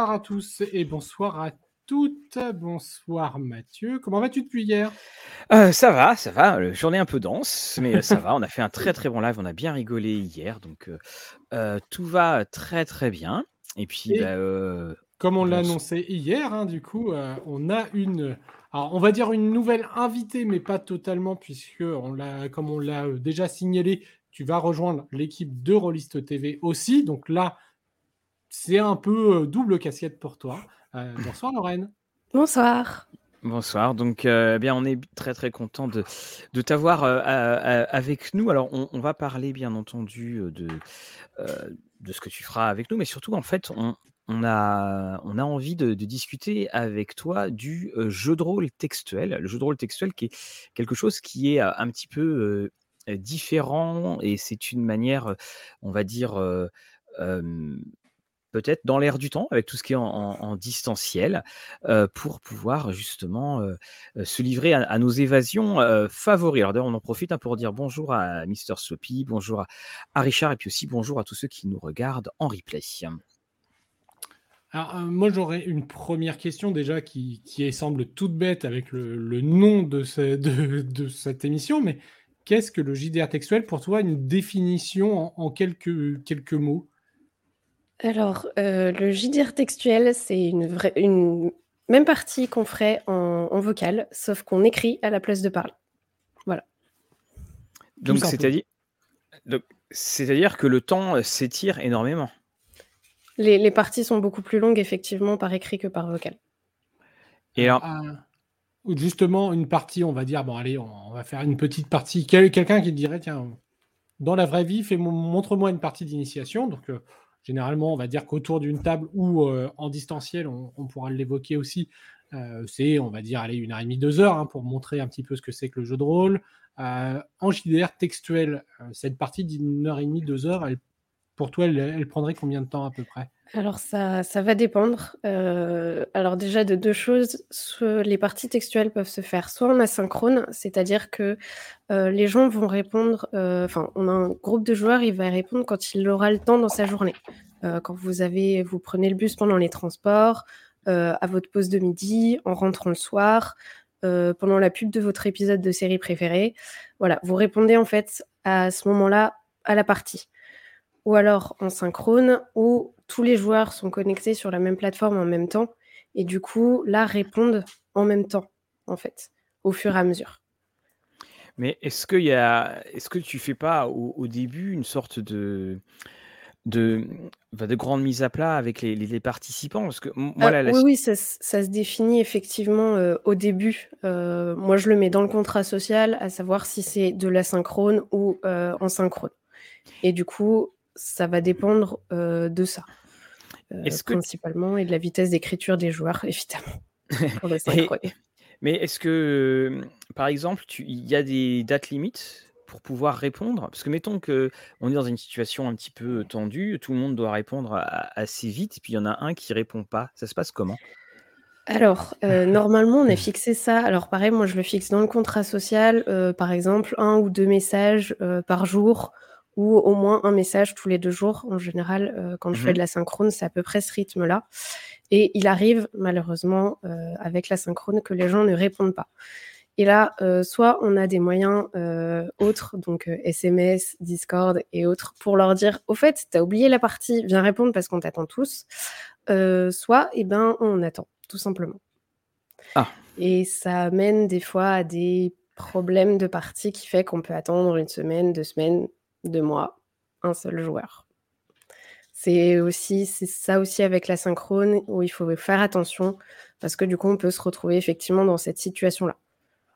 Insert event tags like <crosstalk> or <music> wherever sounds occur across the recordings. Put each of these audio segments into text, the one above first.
Bonsoir à tous et bonsoir à toutes. Bonsoir Mathieu. Comment vas-tu depuis hier? Euh, Ça va, ça va. Euh, journée un peu dense, mais euh, ça va. On a fait un très très bon live. On a bien rigolé hier, donc tout va très très bien. Et puis, bah, comme on l'a annoncé hier, hein, du coup, on a une, alors on va dire une nouvelle invitée, mais pas totalement, puisque on l'a, comme on l'a déjà signalé, tu vas rejoindre l'équipe de Rollist TV aussi. Donc là c'est un peu double casquette pour toi. <laughs> bonsoir Lorraine. Bonsoir. Bonsoir. Donc, eh bien, on est très très content de, de t'avoir avec nous. Alors, on, va parler bien entendu de, de ce que tu feras avec nous, mais surtout, en fait, on, on a, on a envie de, de, discuter avec toi du jeu de rôle textuel. Le jeu de rôle textuel qui est quelque chose qui est un petit peu différent et c'est une manière, on va dire, peut-être dans l'air du temps, avec tout ce qui est en, distanciel, pour pouvoir justement se livrer à, nos évasions favoris. Alors d'ailleurs, on en profite hein, pour dire bonjour à Mister Sloppy, bonjour à, Richard, et puis aussi bonjour à tous ceux qui nous regardent en replay. Alors, moi, j'aurais une première question déjà qui, semble toute bête avec le, nom de, cette émission, mais qu'est-ce que le JDR textuel pour toi Une définition en, quelques, quelques mots? Alors, euh, le JDR textuel, c'est une vraie une même partie qu'on ferait en vocal, sauf qu'on écrit à la place de parler. Voilà. Donc c'est-à-dire c'est-à-dire que le temps, s'étire énormément? Les parties sont beaucoup plus longues effectivement par écrit que par vocal. Et alors ah, ou justement une partie, on va dire: «Bon allez, on va faire une petite partie». quelqu'un qui dirait: «Tiens, dans la vraie vie, fais montre-moi une partie d'initiation», donc euh, Généralement, on va dire qu'autour d'une table ou euh, en distanciel, on, pourra l'évoquer aussi. Euh, c'est, on va dire, aller une heure et demie, deux heures hein, pour montrer un petit peu ce que c'est que le jeu de rôle. Euh, en JDR textuel, cette partie d'une heure et demie, deux heures, pour toi, elle prendrait combien de temps à peu près? Alors ça, va dépendre. Euh, alors déjà de deux choses, les parties textuelles peuvent se faire soit en asynchrone, c'est-à-dire que euh, les gens vont répondre, euh, enfin on a un groupe de joueurs, il va répondre quand il aura le temps dans sa journée. quand vous avez, vous prenez le bus pendant les transports, à votre pause de midi, en rentrant le soir, pendant la pub de votre épisode de série préférée. Voilà, vous répondez en fait à ce moment-là à la partie ou alors en synchrone, où tous les joueurs sont connectés sur la même plateforme en même temps, et du coup, là, répondent en même temps, en fait, au fur et à mesure. Mais est-ce qu'il y a, est-ce que tu fais pas au, début une sorte de de, de grande mise à plat avec les, participants? Parce que moi, ah, oui, oui, ça, se définit effectivement euh, au début. Euh, moi, je le mets dans le contrat social, à savoir si c'est de l'asynchrone ou euh, en synchrone. Et du coup, ça va dépendre de ça. Principalement et de la vitesse d'écriture des joueurs, <laughs> évidemment. <laughs> mais est-ce que, par exemple, il y a des dates limites pour pouvoir répondre? Parce que mettons que on est dans une situation un petit peu tendue, tout le monde doit répondre assez vite, et puis il y en a un qui répond pas. Ça se passe comment? Alors, <laughs> normalement, on a fixé ça. Alors, pareil, moi, je le fixe dans le contrat social. par exemple, un ou deux messages par jour ou au moins un message tous les deux jours. En général, euh, quand je fais mmh de la synchrone, c'est à peu près ce rythme-là. Et il arrive, malheureusement, euh, avec la synchrone, que les gens ne répondent pas. Et là, euh, soit on a des moyens autres, donc SMS, Discord et autres, pour leur dire, au fait, tu as oublié la partie, viens répondre parce qu'on t'attend tous. soit, eh ben, on attend, tout simplement. Ah. Et ça amène des fois à des problèmes de partie qui fait qu'on peut attendre une semaine, deux semaines, de moi, un seul joueur. C'est aussi c'est ça aussi avec la synchrone où il faut faire attention parce que du coup on peut se retrouver effectivement dans cette situation-là.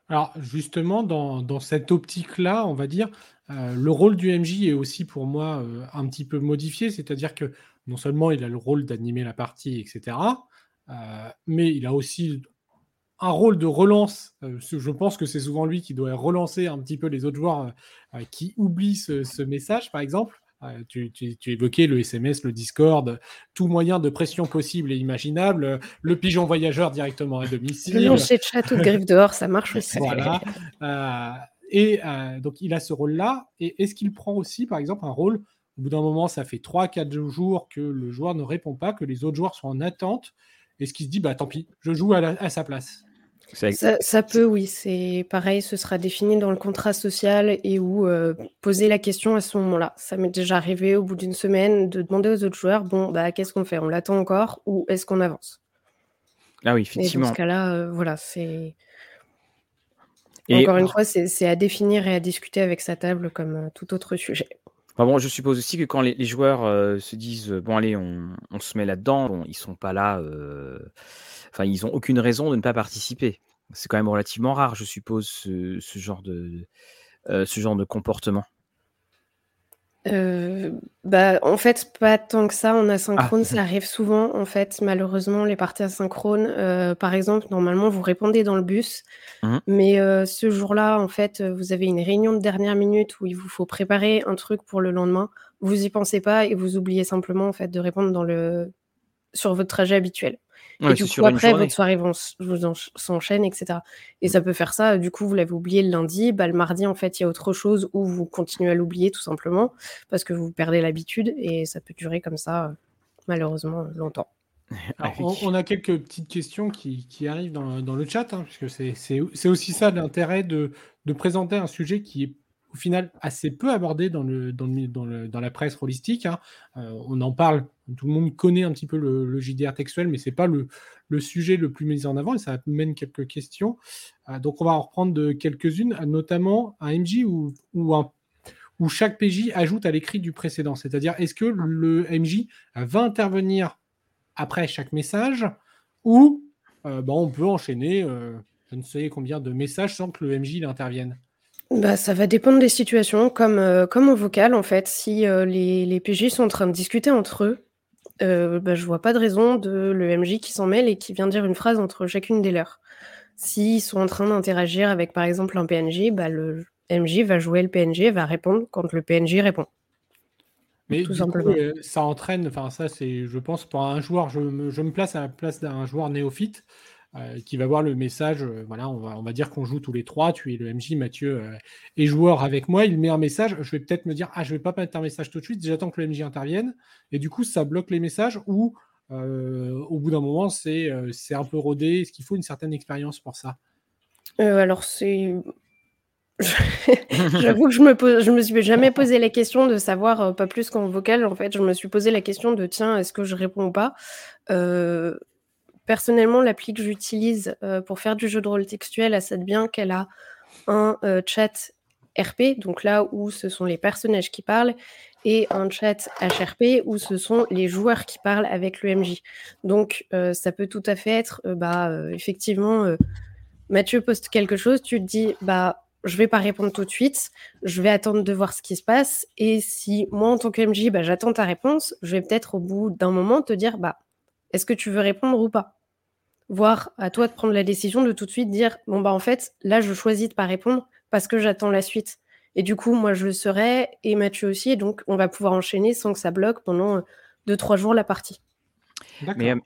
Alors justement, dans, cette optique-là, on va dire, euh, le rôle du MJ est aussi pour moi euh, un petit peu modifié, c'est-à-dire que non seulement il a le rôle d'animer la partie, etc., euh, mais il a aussi un rôle de relance. je pense que c'est souvent lui qui doit relancer un petit peu les autres joueurs qui oublient ce, message, par exemple. Tu, évoquais le SMS, le Discord, tout moyen de pression possible et imaginable, le pigeon voyageur directement à domicile. Le de chat ou de griffe dehors, ça marche <laughs> aussi. Voilà. Et euh, donc, il a ce rôle-là. Et est-ce qu'il prend aussi, par exemple, un rôle Au bout d'un moment, ça fait 3-4 jours que le joueur ne répond pas, que les autres joueurs sont en attente. Est-ce qu'il se dit, bah tant pis, je joue à, sa place ça, peut, oui. C'est pareil, ce sera défini dans le contrat social et où euh, poser la question à ce moment-là. Ça m'est déjà arrivé au bout d'une semaine de demander aux autres joueurs bon, bah, qu'est-ce qu'on fait? On l'attend encore ou est-ce qu'on avance? Ah oui, effectivement. dans ce cas-là, euh, voilà, c'est. Encore une fois, c'est à définir et à discuter avec sa table comme euh, tout autre sujet. Bon, je suppose aussi que quand les, joueurs euh, se disent bon allez, on, se met là-dedans, bon, ils sont pas là, euh, enfin ils ont aucune raison de ne pas participer. C'est quand même relativement rare, je suppose, ce, genre de ce genre de comportement. Euh, bah, en fait, pas tant que ça. En asynchrone, ah. ça arrive souvent. En fait, malheureusement, les parties asynchrones, euh, par exemple, normalement, vous répondez dans le bus, mmh. mais euh, ce jour-là, en fait, vous avez une réunion de dernière minute où il vous faut préparer un truc pour le lendemain. Vous y pensez pas et vous oubliez simplement en fait de répondre dans le sur votre trajet habituel et du coup, après, votre soirée vous s'enchaîne, etc. Et ça peut faire ça. Du coup, vous l'avez oublié le lundi. Bah, le mardi, en fait, il y a autre chose où vous continuez à l'oublier tout simplement parce que vous perdez l'habitude et ça peut durer comme ça, malheureusement, longtemps. <laughs> on, a quelques petites questions qui, arrivent dans, le chat, hein, puisque c'est aussi ça l'intérêt de, de, présenter un sujet qui est final assez peu abordé dans, la presse holistique. Hein. Euh, on en parle, tout le monde connaît un petit peu le, JDR textuel, mais ce n'est pas le, sujet le plus mis en avant et ça mène quelques questions. Euh, donc on va en reprendre quelques-unes, notamment un MJ ou, où chaque PJ ajoute à l'écrit du précédent. C'est-à-dire, est-ce que le MJ va intervenir après chaque message ou euh, bah, on peut enchaîner je ne sais combien de messages sans que le MJ intervienne bah, ça va dépendre des situations, comme, euh, comme au vocal, en fait. Si euh, les, les PJ sont en train de discuter entre eux, euh, bah, je vois pas de raison de le MJ qui s'en mêle et qui vient dire une phrase entre chacune des leurs. S'ils sont en train d'interagir avec, par exemple, un PNJ, bah, le MJ va jouer le PNJ et va répondre quand le PNJ répond. Mais Tout simplement. Euh, ça entraîne, enfin ça c'est, je pense, pour un joueur, je me, je me place à la place d'un joueur néophyte, euh, qui va voir le message. Euh, voilà, on va, on va dire qu'on joue tous les trois. Tu es le MJ, Mathieu euh, est joueur avec moi. Il met un message. Je vais peut-être me dire Ah, je vais pas mettre un message tout de suite. J'attends que le MJ intervienne. Et du coup, ça bloque les messages ou au bout d'un moment, c'est c'est un peu rodé. Est-ce qu'il faut une certaine expérience pour ça? Alors, c'est. <laughs> J'avoue que je me, pose, je me suis jamais posé la question de savoir, pas plus qu'en vocal, en fait, je me suis posé la question de tiens, est-ce que je réponds ou pas? Personnellement, l'appli que j'utilise euh, pour faire du jeu de rôle textuel, elle ça bien qu'elle a un euh, chat RP, donc là où ce sont les personnages qui parlent, et un chat HRP où ce sont les joueurs qui parlent avec le MJ. Donc euh, ça peut tout à fait être, bah, effectivement, Mathieu poste quelque chose, tu te dis, bah, je vais pas répondre tout de suite, je vais attendre de voir ce qui se passe, et si moi en tant que MJ, bah, j'attends ta réponse, je vais peut-être au bout d'un moment te dire, bah, est-ce que tu veux répondre ou pas? Voir à toi de prendre la décision de tout de suite dire bon bah en fait là je choisis de pas répondre parce que j'attends la suite. Et du coup moi je le serai et Mathieu aussi et donc on va pouvoir enchaîner sans que ça bloque pendant 2-3 euh, jours la partie. Mais, euh,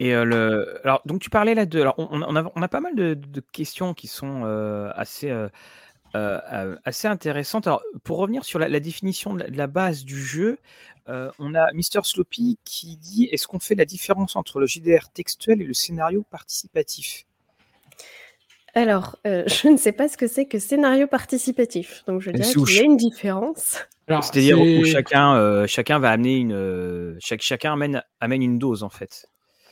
et euh, le alors donc tu parlais là de alors on, a, on a, pas mal de, questions qui sont assez assez intéressantes. Alors, pour revenir sur la, définition de la, base du jeu, euh, on a Mr. Sloppy qui dit est-ce qu'on fait la différence entre le JDR textuel et le scénario participatif? Alors, euh, <laughs> je ne sais pas ce que c'est que scénario participatif. Donc, je dirais qu'il y a une différence. C'est-à-dire où chacun, euh, chacun va amener une, chacun amène, amène une dose en fait.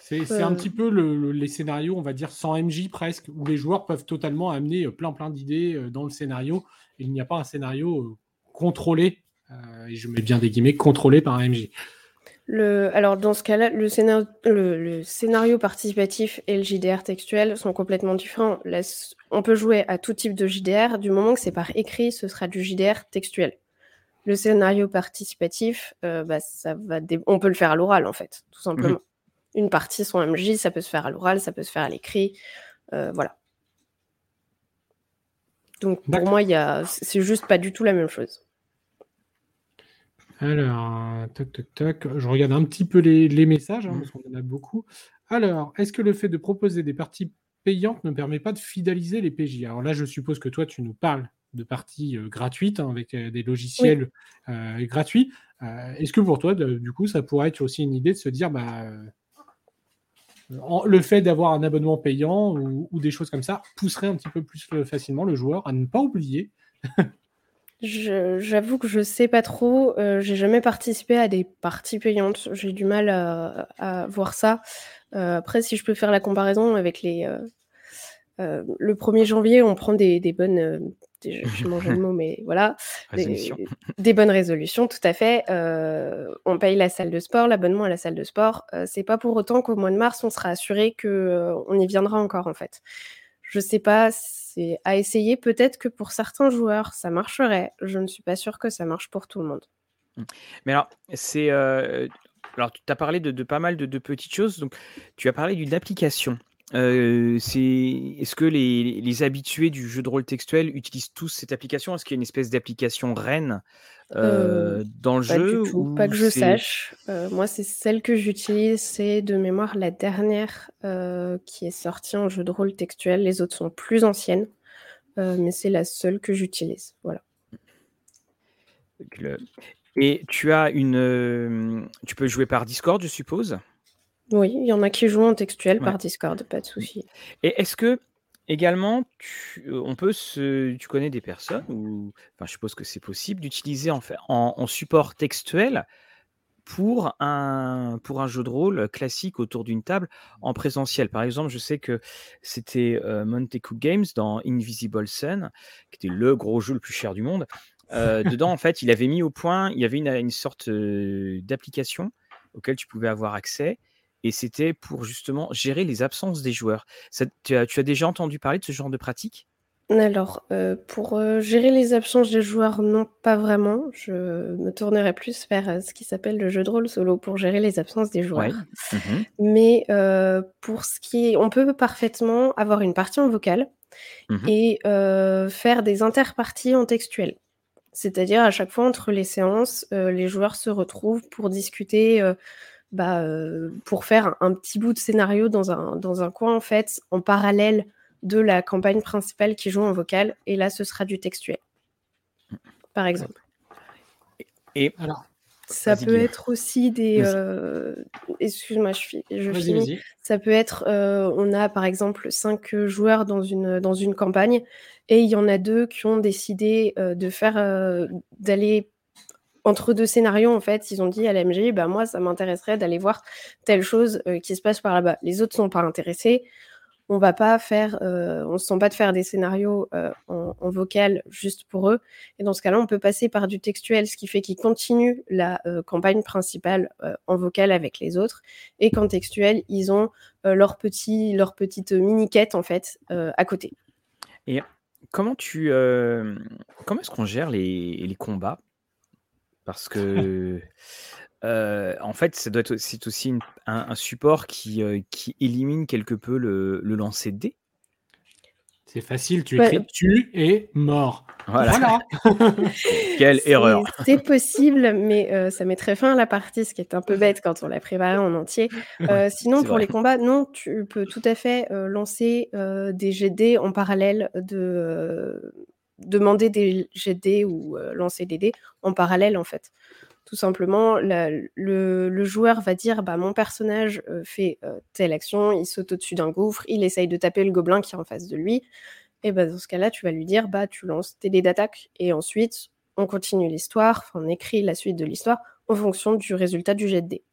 C'est un petit peu les scénarios, on va dire, sans MJ presque, où les joueurs peuvent totalement amener plein plein d'idées dans le scénario. il n'y a pas un scénario contrôlé euh, et je mets bien des guillemets, contrôlé par un MJ. Le, alors dans ce cas-là, le scénario, le, scénario, participatif et le JDR textuel sont complètement différents. on peut jouer à tout type de JDR, du moment que c'est par écrit, ce sera du JDR textuel. Le scénario participatif, euh, bah, ça va on peut le faire à l'oral en fait, tout simplement. Mmh. Une partie son MJ, ça peut se faire à l'oral, ça peut se faire à l'écrit, euh, voilà. Donc pour moi, c'est juste pas du tout la même chose. Alors, toc, toc, toc. Je regarde un petit peu les, messages, hein, mmh. parce qu'on en a beaucoup. Alors, est-ce que le fait de proposer des parties payantes ne permet pas de fidéliser les PJ Alors là, je suppose que toi, tu nous parles de parties euh, gratuites, hein, avec euh, des logiciels euh, gratuits. est-ce que pour toi, du coup, ça pourrait être aussi une idée de se dire, bah, le fait d'avoir un abonnement payant ou, des choses comme ça pousserait un petit peu plus facilement le joueur à ne pas oublier j'avoue que je sais pas trop, euh, j'ai jamais participé à des parties payantes. J'ai du mal à voir ça. Euh, après si je peux faire la comparaison avec les, euh, le 1er janvier, on prend des bonnes, j'ai mangé le mot, mais voilà, des bonnes résolutions, tout à fait. on paye la salle de sport, l'abonnement à la salle de sport. c'est pas pour autant qu'au mois de mars, on sera assuré qu'on y viendra encore, en fait. Je sais pas c'est à essayer. Peut-être que pour certains joueurs, ça marcherait. Je ne suis pas sûre que ça marche pour tout le monde. Mmh. Mais alors, c'est. Euh, alors, tu as parlé de, pas mal de, petites choses. Donc, tu as parlé d'une application. Euh, c'est, est-ce que les, habitués du jeu de rôle textuel utilisent tous cette application? Est-ce qu'il y a une espèce d'application reine euh, dans le pas jeu du tout, Pas que je sache. moi, c'est celle que j'utilise. C'est de mémoire la dernière qui est sortie en jeu de rôle textuel. Les autres sont plus anciennes, mais c'est la seule que j'utilise. Voilà. Et tu as une, tu peux jouer par Discord, je suppose? Oui, il y en a qui jouent en textuel par Discord, pas de souci. Et est-ce que également, tu, euh, on peut se, tu connais des personnes ou, enfin, je suppose que c'est possible d'utiliser en, fait, en, support textuel pour un, pour un jeu de rôle classique autour d'une table en présentiel? Par exemple, je sais que c'était euh, Monte Games dans Invisible Sun, qui était le gros jeu le plus cher du monde. Euh, <laughs> dedans, en fait, il avait mis au point, il y avait une, une sorte d'application auquel tu pouvais avoir accès et c'était pour justement gérer les absences des joueurs. tu, as, déjà entendu parler de ce genre de pratique? Alors, euh, pour euh, gérer les absences des joueurs, non, pas vraiment. Je me tournerai plus vers euh, ce qui s'appelle le jeu de rôle solo pour gérer les absences des joueurs. Mmh Mais pour ce qui est, on peut parfaitement avoir une partie en vocal mmh et faire des interparties en textuel. C'est-à-dire à chaque fois entre les séances, les joueurs se retrouvent pour discuter bah, pour faire un, petit bout de scénario dans un, dans un coin, en fait, en parallèle de la campagne principale qui joue en vocal. Et là, ce sera du textuel, par exemple. Et alors ça peut être aussi des. Excuse-moi, je, je finis. Ça peut être, on a par exemple cinq joueurs dans une, dans une campagne et il y en a deux qui ont décidé de faire, d'aller entre deux scénarios, en fait, ils ont dit à l'MG, bah, moi, ça m'intéresserait d'aller voir telle chose euh, qui se passe par là-bas. Les autres ne sont pas intéressés. On va pas faire, euh, on se sent pas de faire des scénarios euh, en, vocal juste pour eux. Et dans ce cas-là, on peut passer par du textuel, ce qui fait qu'ils continuent la campagne principale en vocal avec les autres. Et qu'en textuel, ils ont leur, petit, leur petite mini-quête, en fait, à côté. Et comment tu, comment est-ce qu'on gère les, les combats? Parce <laughs> que, en fait, ça doit être c'est aussi un, support qui, qui élimine quelque peu le, le lancer de dés. C'est facile, tu écris tu es mort. Voilà. <laughs> Quelle erreur. C'est possible, mais ça mettrait fin à la partie, ce qui est un peu bête quand on l'a préparé en entier. <laughs> sinon, pour les combats, non, tu peux tout à fait lancer des GD en parallèle de, demander des GD ou lancer des dés en parallèle en fait. Tout simplement, le, joueur va dire bah, mon personnage fait telle action, il saute au-dessus d'un gouffre, il essaye de taper le gobelin qui est en face de lui. Et bah, dans ce cas-là, tu vas lui dire bah, tu lances tes dés d'attaque et ensuite on continue l'histoire, on écrit la suite de l'histoire en fonction du résultat du jet de dés.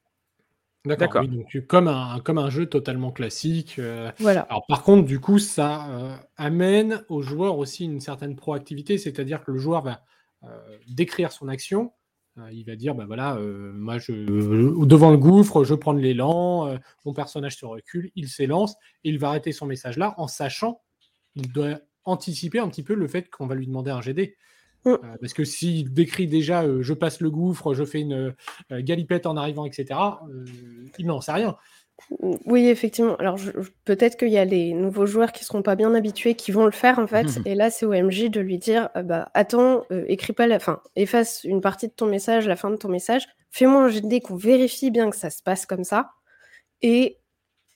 D'accord. donc comme un, comme un jeu totalement classique. Euh, voilà. Alors par contre, du coup, ça euh, amène au joueur aussi une certaine proactivité, c'est-à-dire que le joueur va euh, décrire son action, il va dire, bah voilà, moi, je, devant le gouffre, je prends de l'élan, mon personnage se recule, il s'élance, il va arrêter son message là en sachant qu'il doit anticiper un petit peu le fait qu'on va lui demander un GD. Mm. parce que s'il décrit déjà je passe le gouffre, je fais une galipette en arrivant, etc., il n'en sait rien. Oui, effectivement. Alors, peut-être qu'il y a les nouveaux joueurs qui seront pas bien habitués qui vont le faire, en fait. <laughs> Et là, c'est au MJ de lui dire «Ah bah, attends, euh, écris pas la fin, efface une partie de ton message, la fin de ton message, fais-moi un GD qu'on vérifie bien que ça se passe comme ça, et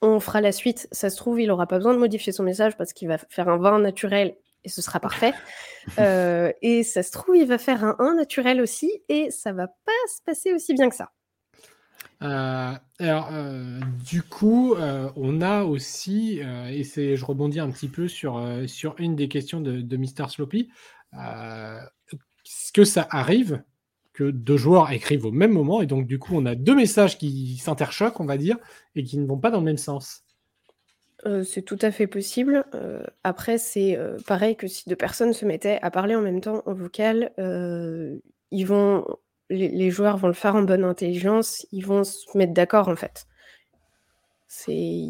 on fera la suite. Ça se trouve, il aura pas besoin de modifier son message parce qu'il va faire un 20 naturel et ce sera parfait. Euh, et ça se trouve, il va faire un 1 naturel aussi et ça va pas se passer aussi bien que ça. Euh, alors, euh, du coup, on a aussi, et c'est, je rebondis un petit peu sur, sur une des questions de, de Mr. Sloppy, est-ce que ça arrive que deux joueurs écrivent au même moment et donc du coup on a deux messages qui s'interchoquent, on va dire, et qui ne vont pas dans le même sens c'est tout à fait possible. après, c'est pareil que si deux personnes se mettaient à parler en même temps en vocal, ils vont les, joueurs vont le faire en bonne intelligence, ils vont se mettre d'accord en fait. C'est.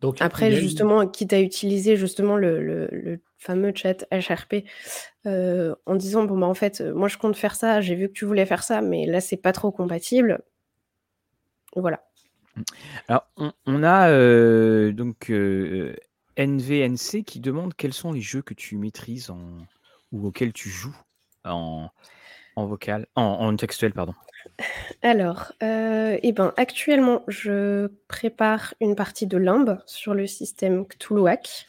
Donc, Après, justement, quitte à utiliser justement le, fameux chat HRP euh, en disant bon bah en fait, moi je compte faire ça, j'ai vu que tu voulais faire ça, mais là c'est pas trop compatible. Voilà. Alors on, a euh, donc euh, NVNC qui demande quels sont les jeux que tu maîtrises en, ou auxquels tu joues en, vocal, en, textuel, pardon. Alors, euh, eh ben, actuellement, je prépare une partie de Limbe sur le système Cthulhuac.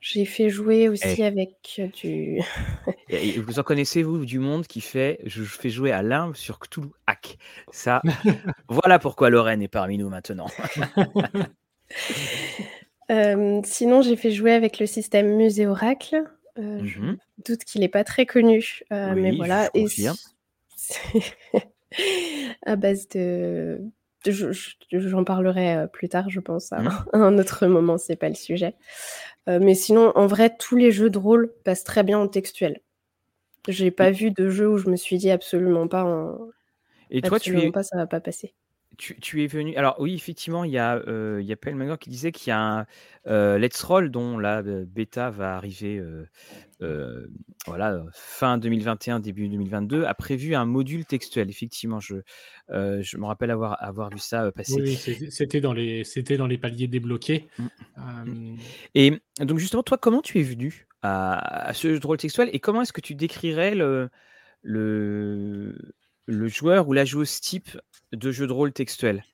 J'ai fait jouer aussi avec du. <laughs> vous en connaissez, vous, du monde qui fait. Je fais jouer à Limbe sur Cthulhuac. Ça, <laughs> voilà pourquoi Lorraine est parmi nous maintenant. <laughs> Euh, sinon, j'ai fait jouer avec le système Musée Oracle. Euh, je mmh doute qu'il n'est pas très connu, euh, mais voilà. Et à base de, j'en parlerai euh, plus tard, je pense, à, mmh. <laughs> un autre moment, c'est pas le sujet. mais sinon, en vrai, tous les jeux de rôle passent très bien en textuel. J'ai pas vu de jeu où je me suis dit absolument pas en. Et toi, tu es... pas, ça va pas passer tu, es venu. Alors, oui, effectivement, il y a, euh, il y a qui disait qu'il y a un euh, Let's Roll dont la bêta va arriver euh, voilà, fin 2021, début 2022, a prévu un module textuel. Effectivement, je, je me rappelle avoir, avoir vu ça passer. Oui, c'était dans, les, dans les paliers débloqués. Mmh. Et donc, justement, toi, comment tu es venu à, ce jeu de rôle textuel et comment est-ce que tu décrirais le, le, le joueur ou la joueuse type de jeu de rôle textuel?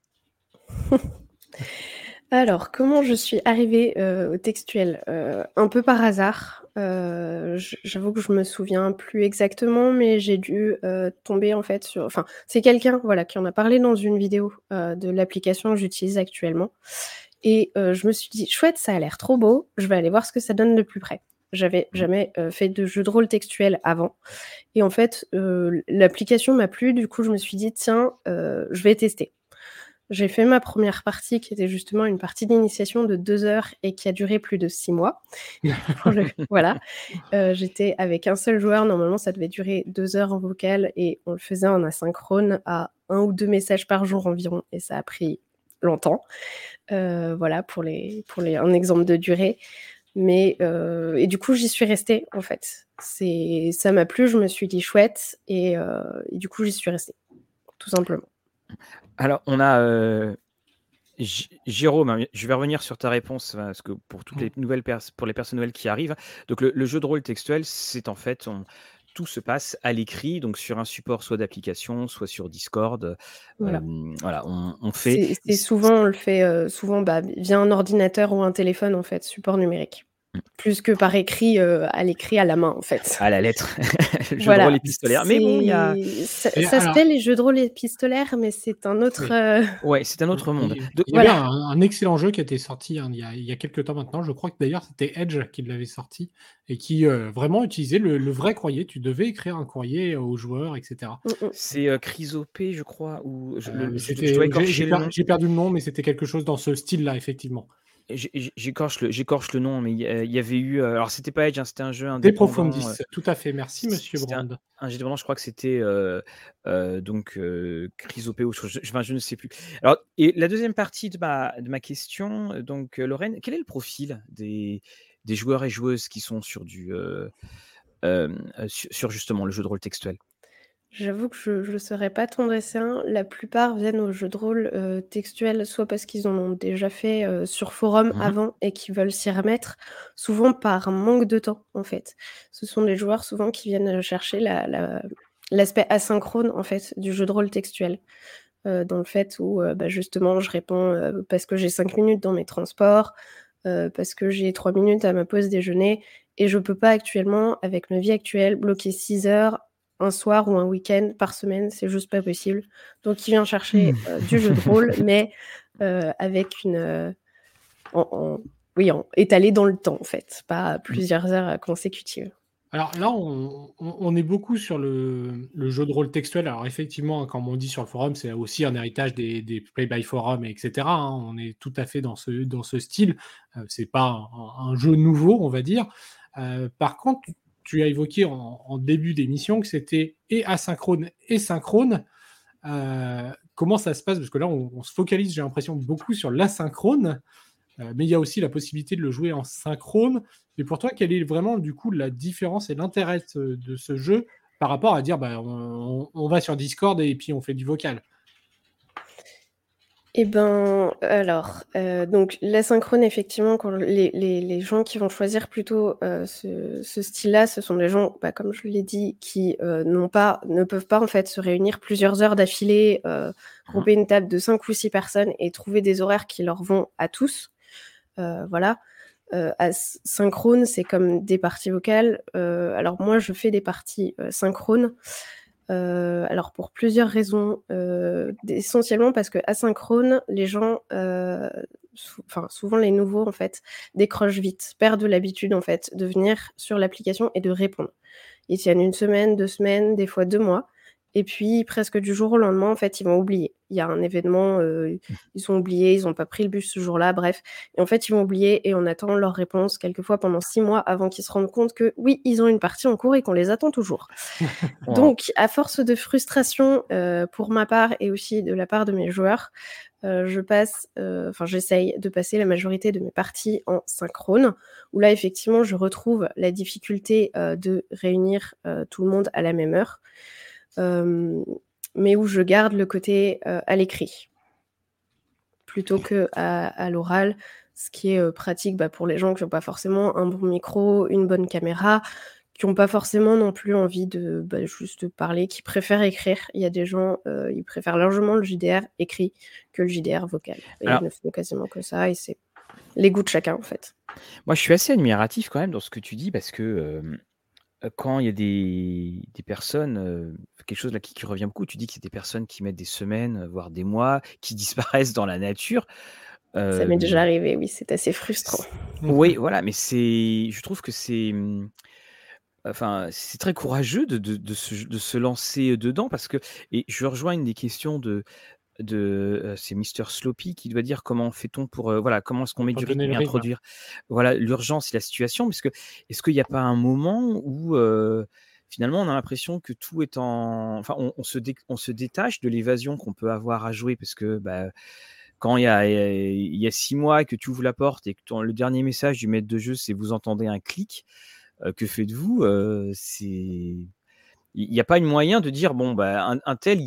<laughs> Alors, comment je suis arrivée euh, au textuel? Euh, Un peu par hasard. Euh, j'avoue que je me souviens plus exactement, mais j'ai dû tomber en fait sur. Enfin, c'est quelqu'un voilà qui en a parlé dans une vidéo de l'application que j'utilise actuellement, et je me suis dit chouette, ça a l'air trop beau. Je vais aller voir ce que ça donne de plus près. J'avais mmh. jamais fait de jeu de rôle textuel avant. Et en fait, l'application m'a plu. Du coup, je me suis dit, tiens, je vais tester. J'ai fait ma première partie qui était justement une partie d'initiation de deux heures et qui a duré plus de six mois. <laughs> voilà. J'étais avec un seul joueur. Normalement, ça devait durer deux heures en vocal et on le faisait en asynchrone à un ou deux messages par jour environ. Et ça a pris longtemps. voilà pour, les, pour les, un exemple de durée. Mais euh, et du coup, j'y suis restée en fait. C'est ça m'a plu, je me suis dit chouette et, euh, du coup, j'y suis restée, tout simplement. Alors, on a euh, Jérôme. Hein, je vais revenir sur ta réponse parce que pour toutes les nouvelles pour les personnes nouvelles qui arrivent. Donc, le, jeu de rôle textuel, c'est en fait tout se passe à l'écrit, donc sur un support soit d'application, soit sur Discord. Voilà, voilà on, fait. C'est souvent, on le fait souvent bah, via un ordinateur ou un téléphone, en fait, support numérique. Plus que par écrit, euh, à l'écrit à la main, en fait. À la lettre. <laughs> <laughs> jeu de rôle épistolaire. Mais bon, il y a. Ça, s'appelle les jeux de rôle épistolaires, mais c'est un autre. Euh, ouais, c'est un autre monde. Il y, a un, excellent jeu qui a été sorti hein, il, y a, il, y a, quelques temps maintenant. Je crois que d'ailleurs c'était Edge qui l'avait sorti et qui euh, vraiment utilisait le, vrai courrier. Tu devais écrire un courrier aux joueurs, etc. Mm, mm. C'est Chrysopée, je crois. Ou J'ai perdu le nom, mais c'était quelque chose dans ce style-là, effectivement. J'écorche le, le nom, mais il y, avait eu. Euh, alors, c'était pas Edge, hein, c'était un jeu Des Profondis, euh, tout à fait. Merci, monsieur Brand. Un, jeu je crois que c'était euh, donc Chrysopée je, je, ne sais plus. Alors, et la deuxième partie de ma, de ma question, donc Lorraine, quel est le profil des, des joueurs et joueuses qui sont sur du. sur justement le jeu de rôle textuel? J'avoue que je ne saurais pas ton dessin. La plupart viennent aux jeux de rôle euh, textuels, soit parce qu'ils en ont déjà fait euh, sur forum mmh avant et qu'ils veulent s'y remettre, souvent par manque de temps, en fait. Ce sont des joueurs souvent qui viennent chercher l'aspect asynchrone, en fait, du jeu de rôle textuel. Euh, dans le fait où, bah, justement, je réponds parce que j'ai cinq minutes dans mes transports, parce que j'ai trois minutes à ma pause déjeuner, et je peux pas actuellement, avec ma vie actuelle, bloquer 6 heures un soir ou un week-end par semaine, c'est juste pas possible. Donc il vient chercher hmm. euh, du jeu de rôle, <laughs> mais euh, avec une. Euh, oui, étalé dans le temps, en fait, pas plusieurs heures consécutives. Alors là, on, est beaucoup sur le, jeu de rôle textuel. Alors effectivement, comme on dit sur le forum, c'est aussi un héritage des, play-by forum, etc. Hein. On est tout à fait dans ce, dans ce style. c'est pas un, jeu nouveau, on va dire. par contre, tu as évoqué en, début d'émission que c'était et asynchrone et synchrone. Euh, comment ça se passe? Parce que là, on, se focalise, j'ai l'impression, beaucoup sur l'asynchrone, euh, mais il y a aussi la possibilité de le jouer en synchrone. Et pour toi, quelle est vraiment du coup la différence et l'intérêt de ce jeu par rapport à dire bah, on va sur Discord et puis on fait du vocal? Eh ben, alors, euh, donc l'asynchrone, effectivement, quand les, les, gens qui vont choisir plutôt euh, ce, ce style-là, ce sont des gens, bah, comme je l'ai dit, qui euh, n'ont pas, ne peuvent pas en fait se réunir plusieurs heures d'affilée, euh, grouper une table de cinq ou six personnes et trouver des horaires qui leur vont à tous. voilà. asynchrone, c'est comme des parties vocales. alors moi, je fais des parties synchrones. Euh, alors pour plusieurs raisons, euh, essentiellement parce que asynchrone, les gens, euh, souvent les nouveaux en fait, décrochent vite, perdent l'habitude en fait de venir sur l'application et de répondre. Ils tiennent une semaine, deux semaines, des fois deux mois. Et puis, presque du jour au lendemain, en fait, ils vont oublier. Il y a un événement, euh, ils ont oublié, ils n'ont pas pris le bus ce jour-là, bref. Et en fait, ils vont oublier et on attend leur réponse quelquefois pendant six mois avant qu'ils se rendent compte que oui, ils ont une partie en cours et qu'on les attend toujours. <laughs> Donc, à force de frustration euh, pour ma part et aussi de la part de mes joueurs, euh, je passe, enfin, j'essaye de passer la majorité de mes parties en synchrone, où là, effectivement, je retrouve la difficulté de réunir tout le monde à la même heure. Euh, mais où je garde le côté euh, à l'écrit plutôt que à, l'oral, ce qui est euh, pratique bah, pour les gens qui n'ont pas forcément un bon micro, une bonne caméra, qui n'ont pas forcément non plus envie de bah, juste parler, qui préfèrent écrire. Il y a des gens, ils préfèrent largement le JDR écrit que le JDR vocal. Et ils ne font quasiment que ça, et c'est les goûts de chacun en fait. Moi, je suis assez admiratif quand même dans ce que tu dis parce que quand il y a des, des personnes, quelque chose là qui, qui, revient beaucoup, tu dis y a des personnes qui mettent des semaines, voire des mois, <laughs> qui disparaissent dans la nature. Ça m'est déjà arrivé, oui, c'est assez frustrant. Oui, voilà, mais c'est, je trouve que c'est, mmh, enfin, c'est très courageux de, de, de, se, de, se, lancer dedans parce que, et je rejoins une des questions de, de c'est Mister Sloppy qui doit dire comment fait-on pour voilà comment est-ce qu'on met du rythme et introduire voilà l'urgence et la situation parce que est-ce qu'il n'y a pas un moment où finalement on a l'impression que tout est en enfin on, se, on se détache de l'évasion qu'on peut avoir à jouer parce que bah, quand il y, a, il y a six mois que tu ouvres la porte et que le dernier message du maître de jeu c'est vous entendez un clic que faites-vous c'est il n'y a pas une moyen de dire bon bah un, tel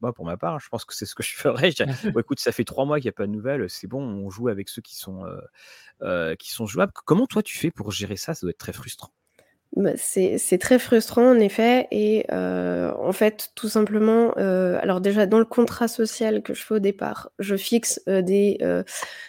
moi pour ma part je pense que c'est ce que je ferais. <laughs> Écoute ça fait trois mois qu'il n'y a pas de nouvelles c'est bon on joue avec ceux qui sont euh, euh, qui sont jouables. Comment toi tu fais pour gérer ça? Ça doit être très frustrant. Bah, c'est très frustrant en effet et euh, en fait tout simplement alors déjà dans le contrat social que je fais au départ je fixe des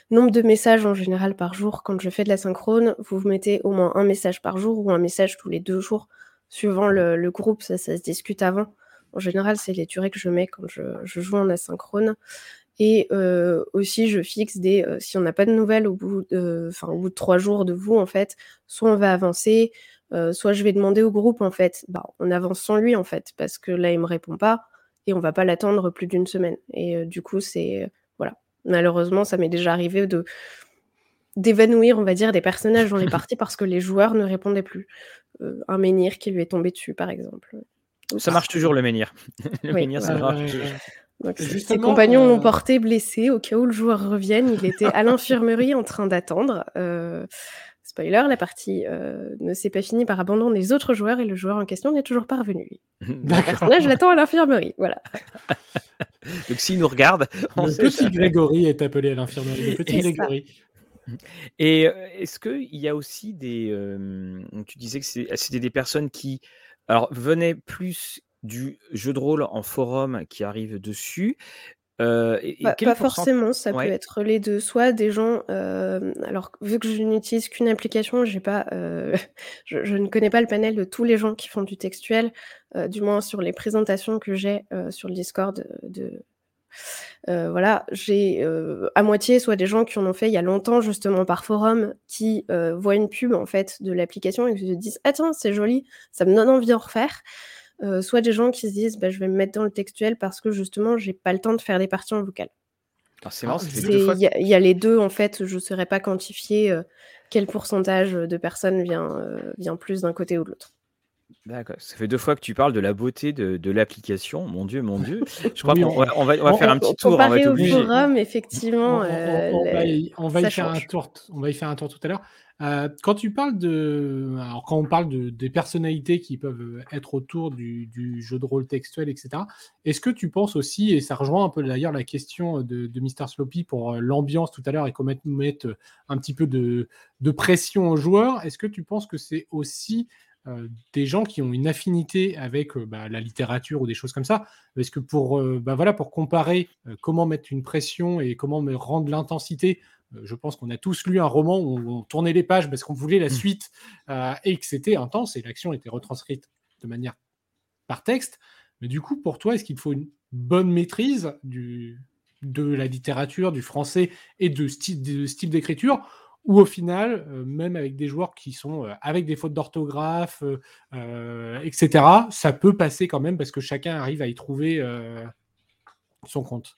nombres de messages en général par jour. Quand je fais de la synchrone vous vous mettez au moins un message par jour ou un message tous les deux jours suivant le, groupe, ça, se discute avant. En général, c'est les durées que je mets quand je, joue en asynchrone. Et euh, aussi, je fixe des. Euh, si on n'a pas de nouvelles au bout de, bout de trois jours de vous, en fait, soit on va avancer, euh, soit je vais demander au groupe, en fait, bah, on avance sans lui, en fait, parce que là, il me répond pas et on va pas l'attendre plus d'une semaine. Et du coup, c'est. voilà. Malheureusement, ça m'est déjà arrivé de d'évanouir, on va dire, des personnages dans les <laughs> parties parce que les joueurs ne répondaient plus. un menhir qui lui est tombé dessus, par exemple. Ça marche toujours le menhir. <laughs> le menhir, ça marche. ses compagnons l'ont porté blessé au cas où le joueur revienne. Il était à l'infirmerie en train d'attendre. Spoiler, la partie euh, ne s'est pas finie par abandon des autres joueurs et le joueur en question n'est toujours pas revenu. <laughs> Le personnage l'attend à l'infirmerie, voilà. Donc s'il nous regarde, on le petit Grégory est appelé à l'infirmerie. Le petit Grégory. Et euh, est-ce qu'il y a aussi des. Euh, tu disais que c'était des personnes qui alors, venaient plus du jeu de rôle en forum qui arrive dessus, pas forcément, ça peut être les deux. Soit des gens, alors vu que je n'utilise qu'une application, j'ai pas, <laughs> je, ne connais pas le panel de tous les gens qui font du textuel, du moins sur les présentations que j'ai sur le Discord de. Voilà, j'ai à moitié soit des gens qui en ont fait il y a longtemps justement par forum, qui voient une pub en fait de l'application et qui se disent attends c'est joli, ça me donne envie d'en refaire. Euh, soit des gens qui se disent bah, je vais me mettre dans le textuel parce que justement j'ai pas le temps de faire des parties en vocal. Ah, c'est marrant, Il y, a les deux en fait, je ne saurais pas quantifier euh, quel pourcentage de personnes vient, euh, vient plus d'un côté ou de l'autre. D'accord, ça fait deux fois que tu parles de la beauté de, l'application. Mon Dieu, mon Dieu. Je crois qu'on va, on va, faire un petit tour. Comparé au forum, effectivement. On, va y, faire un tour, on va y faire un tour tout à l'heure. Euh, quand tu parles de, alors quand on parle de, des personnalités qui peuvent être autour du, jeu de rôle textuel, etc. Est-ce que tu penses aussi, et ça rejoint un peu d'ailleurs la question de, de Mr. Sloppy pour euh, l'ambiance tout à l'heure et qu'on mette un petit peu de, pression aux joueurs, est-ce que tu penses que c'est aussi euh, des gens qui ont une affinité avec bah, la littérature ou des choses comme ça Est-ce que pour, bah, voilà, pour comparer comment mettre une pression et comment rendre l'intensité euh, je pense qu'on a tous lu un roman où on tournait les pages parce qu'on voulait la mmh. suite euh, et que c'était intense et l'action était retranscrite de manière par texte. Mais du coup, pour toi, est-ce qu'il faut une bonne maîtrise du, de la littérature, du français et de, style, de style d'écriture ou au final, euh, même avec des joueurs qui sont avec des fautes d'orthographe, etc., ça peut passer quand même parce que chacun arrive à y trouver son compte.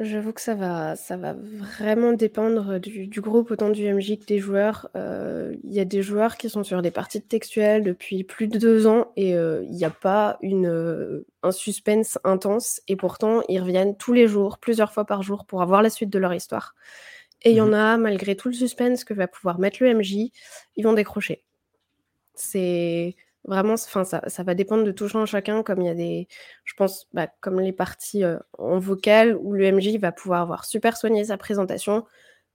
J'avoue que ça va ça va vraiment dépendre du groupe, autant du MJ que des joueurs. Euh, il y a des joueurs qui sont sur des parties textuelles depuis plus de deux ans et euh, il n'y a pas euh, un suspense intense et pourtant ils reviennent tous les jours, plusieurs fois par jour pour avoir la suite de leur histoire et il y en mmh a, malgré tout le suspense que va pouvoir mettre le MJ, ils vont décrocher. C'est Vraiment, enfin, ça, ça, va dépendre de tout chacun, comme il y a des, je pense, bah, comme les parties euh, en vocal où le MJ va pouvoir avoir super soigné sa présentation,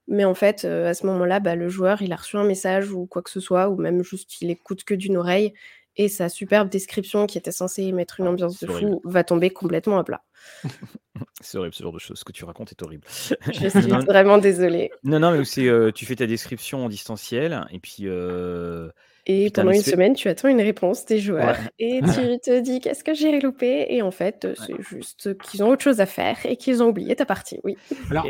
mais en fait, euh, à ce moment-là, bah, le joueur, il a reçu un message ou quoi que ce soit, ou même juste il écoute que d'une oreille, et sa superbe description qui était censée mettre une ah, ambiance de fou va tomber complètement à plat. <laughs> c'est horrible ce genre de choses. Ce que tu racontes est horrible. Je <laughs> suis vraiment désolée. Non, non, mais c'est, euh, tu fais ta description en distanciel, et puis et pendant une semaine, tu attends une réponse des joueurs et <laughs> tu te dis qu'est-ce que j'ai loupé? Et en fait, c'est juste qu'ils ont autre chose à faire et qu'ils ont oublié ta partie. Oui. Alors,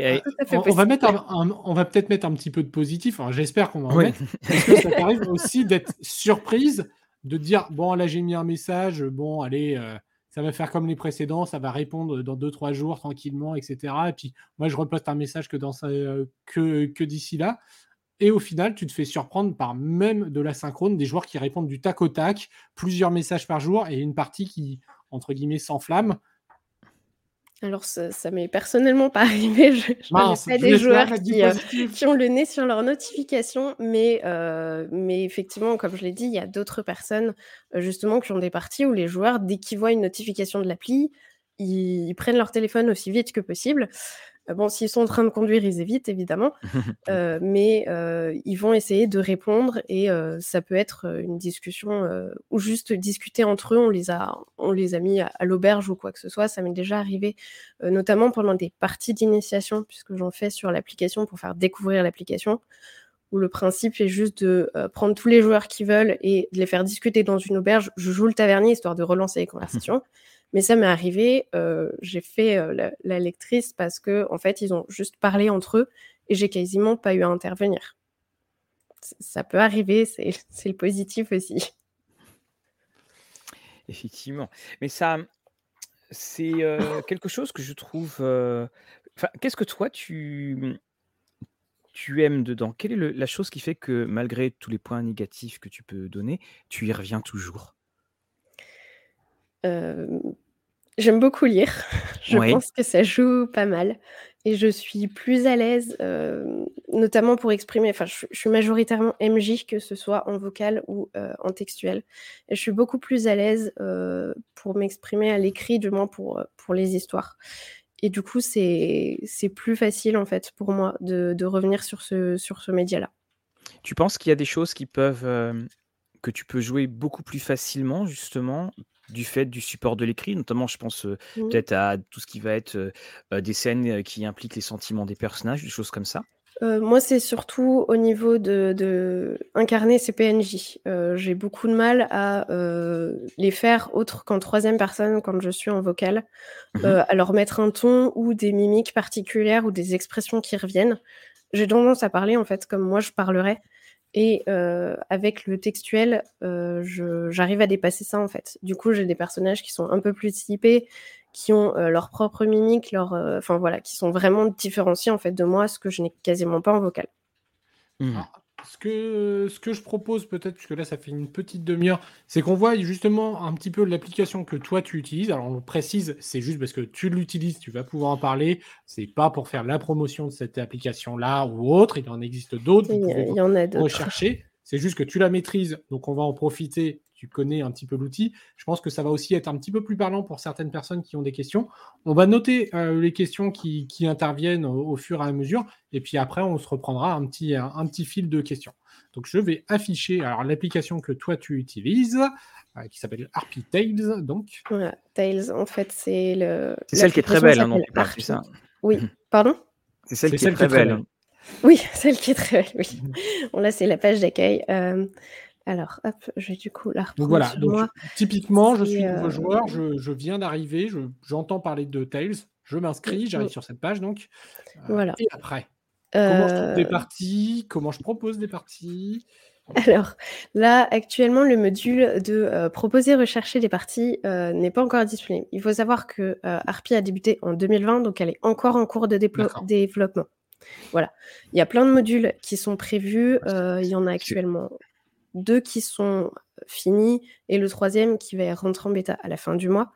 on, va mettre on va peut-être mettre un petit peu de positif. J'espère qu'on va en mettre. Parce que ça t'arrive aussi d'être surprise, de dire bon là j'ai mis un message, bon allez. Euh, ça va faire comme les précédents, ça va répondre dans 2-3 jours tranquillement, etc. Et puis moi, je reposte un message que, dans, euh, que, que d'ici là. Et au final, tu te fais surprendre par même de la synchrone, des joueurs qui répondent du tac au tac, plusieurs messages par jour et une partie qui, entre guillemets, s'enflamme. Alors, ça, ça m'est personnellement pas <laughs> arrivé. Je, je des joueurs euh, qui, ont le nez sur leurs notifications, mais, euh, mais effectivement, comme je l'ai dit, il y a d'autres personnes euh, justement qui ont des parties où les joueurs, dès qu'ils voient une notification de l'appli, ils prennent leur téléphone aussi vite que possible. Euh, bon, s'ils sont en train de conduire, ils évitent évidemment, <laughs> euh, mais euh, ils vont essayer de répondre et ça peut être une discussion ou juste discuter entre eux. On les a, on les a mis à, l'auberge ou quoi que ce soit. Ça m'est déjà arrivé, notamment pendant des parties d'initiation, puisque j'en fais sur l'application pour faire découvrir l'application où le principe est juste de prendre tous les joueurs qui veulent et de les faire discuter dans une auberge. Je joue le tavernier histoire de relancer les conversations. <laughs> Mais ça m'est arrivé, euh, j'ai fait euh, la, lectrice parce que en fait, ils ont juste parlé entre eux et j'ai quasiment pas eu à intervenir. ça peut arriver, <laughs> c'est le positif aussi. Effectivement. Mais ça, c'est euh, quelque chose que je trouve. Qu'est-ce que toi, tu tu aimes dedans? Quelle est la chose qui fait que malgré tous les points négatifs que tu peux donner, tu y reviens toujours? J'aime beaucoup lire. <laughs> Je pense que ça joue pas mal et je suis plus à l'aise, notamment pour exprimer enfin, je suis majoritairement MJ, que ce soit en vocal ou en textuel et je suis beaucoup plus à l'aise, pour m'exprimer à l'écrit, du moins pour, pour les histoires et du coup, c'est plus facile, en fait, pour moi de de revenir sur ce sur ce média-là. Tu penses qu'il y a des choses qui peuvent, que tu peux jouer beaucoup plus facilement, justement, du fait du support de l'écrit? Notamment, je pense, mmh. peut-être à tout ce qui va être, des scènes, qui impliquent les sentiments des personnages, des choses comme ça? moi, c'est surtout au niveau de de incarner ces PNJ. j'ai beaucoup de mal à, les faire autres qu'en troisième personne quand je suis en vocal, mmh à leur mettre un ton ou des mimiques particulières ou des expressions qui reviennent. J'ai tendance à parler, en fait, comme moi je parlerais et avec le textuel, j'arrive à dépasser ça, en fait. Du coup, j'ai des personnages qui sont un peu plus typés, qui ont leur propre mimique, leur, enfin voilà, qui sont vraiment différenciés en fait de moi, ce que je n'ai quasiment pas en vocal. Mmh. Ce que, ce que je propose peut-être, puisque là ça fait une petite demi-heure, c'est qu'on voit justement un petit peu l'application que toi tu utilises. Alors on précise, c'est juste parce que tu l'utilises, tu vas pouvoir en parler. C'est pas pour faire la promotion de cette application-là ou autre. Il en existe d'autres. Il y, en a d'autres. Rechercher. C'est juste que tu la maîtrises, donc on va en profiter tu connais un petit peu l'outil. Je pense que ça va aussi être un petit peu plus parlant pour certaines personnes qui ont des questions. On va noter euh, les questions qui, interviennent au, fur et à mesure, et puis après, on se reprendra un petit, un, petit fil de questions. Donc, je vais afficher alors l'application que toi tu utilises, euh, qui s'appelle Harpy Tales. Donc, voilà, Tales, en fait, c'est le. C'est celle qui est très belle, hein, non ça. Oui, pardon? C'est celle, qui, est très belle. Oui, celle qui est très belle, oui. Bon, là, c'est la page d'accueil. Euh, alors, hop, je vais du coup la. Donc voilà, donc, typiquement, je suis nouveau euh, joueur, je, viens d'arriver, j'entends parler de Tails, je m'inscris, j'arrive sur cette page donc. Euh, voilà. Et après, comment je trouve des euh parties, comment je propose des parties? alors là, actuellement, le module de proposer, rechercher des parties n'est pas encore disponible. Il faut savoir que Harpy a débuté en 2020, donc elle est encore en cours de développement. Voilà. Il y a plein de modules qui sont prévus. il y en a actuellement deux qui sont finis et le troisième qui va rentrer en bêta à la fin du mois.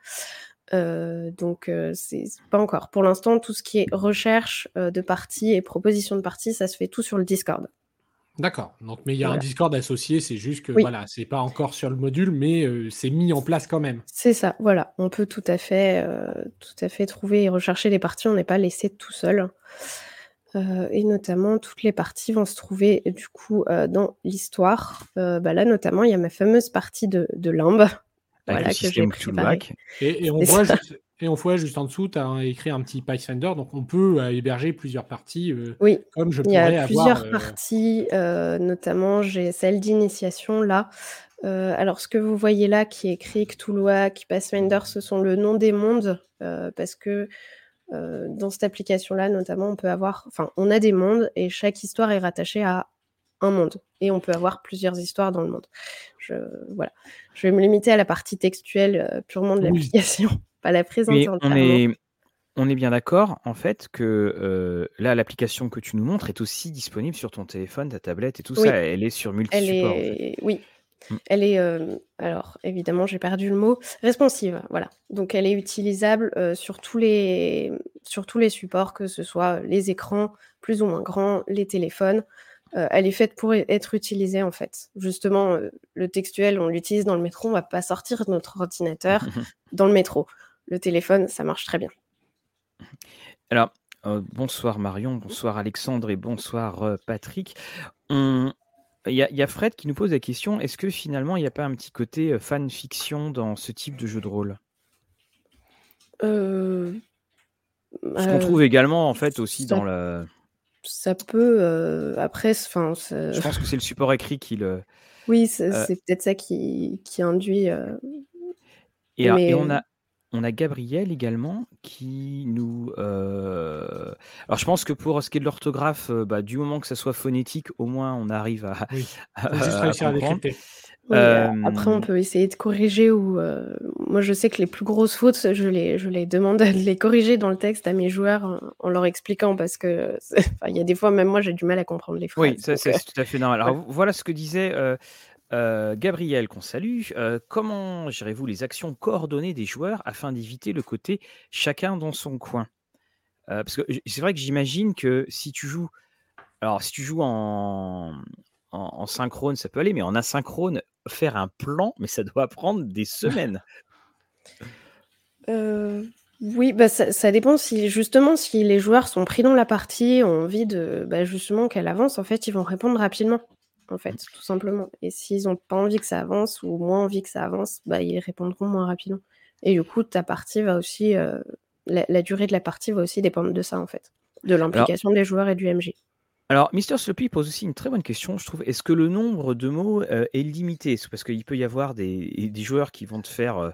Euh, donc c'est pas encore. Pour l'instant, tout ce qui est recherche de parties et proposition de parties, ça se fait tout sur le Discord. D'accord. Donc, mais il y a un Discord associé, c'est juste que voilà, c'est pas encore sur le module, mais c'est mis en place quand même. C'est ça. Voilà, on peut tout à fait, tout à fait trouver et rechercher les parties. On n'est pas laissé tout seul. Euh, et notamment, toutes les parties vont se trouver du coup euh, dans l'histoire. Euh, bah là, notamment, il y a ma fameuse partie de, de Limbe. Voilà, que j'ai et, et, on voit juste, et on voit juste en dessous, tu as écrit un petit Pathfinder, donc on peut héberger plusieurs parties. oui, comme je il y a plusieurs parties, notamment j'ai celle d'initiation là. alors, ce que vous voyez là, qui est écrit Cthulhuac, Pathfinder, ce sont le nom des mondes, parce que euh, dans cette application-là, notamment, on peut avoir, enfin, on a des mondes et chaque histoire est rattachée à un monde et on peut avoir plusieurs histoires dans le monde. Je, voilà. Je vais me limiter à la partie textuelle euh, purement de l'application, <laughs> pas la présenter on est, on est bien d'accord, en fait, que euh, là, l'application que tu nous montres est aussi disponible sur ton téléphone, ta tablette et tout ça. Elle est sur multi-support. Est... Oui, Mmh. Elle est, alors évidemment, j'ai perdu le mot, responsive, voilà. Donc elle est utilisable sur, tous les, sur tous les supports, que ce soit les écrans plus ou moins grands, les téléphones. elle est faite pour être utilisée en fait. Justement, le textuel, on l'utilise dans le métro, on va pas sortir notre ordinateur <laughs> dans le métro. Le téléphone, ça marche très bien. Alors, bonsoir Marion, bonsoir Alexandre et bonsoir Patrick. On, il y, a, Fred qui nous pose la question est-ce que finalement il n'y a pas un petit côté euh, fan-fiction dans ce type de jeu de rôle? Euh... Ce qu'on trouve également en fait aussi dans le. Ça peut. Euh, après, enfin. Je pense que c'est le support écrit qui le. Oui, c'est euh peut-être ça qui, qui induit. Et, et, on a, on a Gabriel également qui nous. Euh, alors, je pense que pour ce qui est de l'orthographe, euh, bah, du moment que ça soit phonétique, au moins on arrive à. Oui. <laughs> juste réussir à, après, on peut essayer de corriger ou moi, je sais que les plus grosses fautes, je les, je les demande de les corriger dans le texte à mes joueurs en, leur expliquant parce que <laughs> il y a des fois, même moi, j'ai du mal à comprendre les phrases. Oui, ça, c'est tout à fait normal. Alors, voilà ce que disait Gabriel, qu'on salue. comment gérez-vous les actions coordonnées des joueurs afin d'éviter le côté chacun dans son coin? Parce que c'est vrai que j'imagine que si tu joues, alors si tu joues en, en, synchrone, ça peut aller, mais en asynchrone, faire un plan, mais ça doit prendre des <laughs> semaines. Euh, oui, bah ça, dépend si justement si les joueurs sont pris dans la partie, ont envie de bah, justement qu'elle avance, en fait, ils vont répondre rapidement, en fait, tout simplement. Et s'ils n'ont pas envie que ça avance ou moins envie que ça avance, bah, ils répondront moins rapidement. Et du coup, ta partie va aussi, euh, la, durée de la partie va aussi dépendre de ça, en fait, de l'implication des joueurs et du MJ. Alors, Mister Sloppy pose aussi une très bonne question, je trouve. Est-ce que le nombre de mots euh, est limité? Parce qu'il peut y avoir des, joueurs qui vont te faire euh,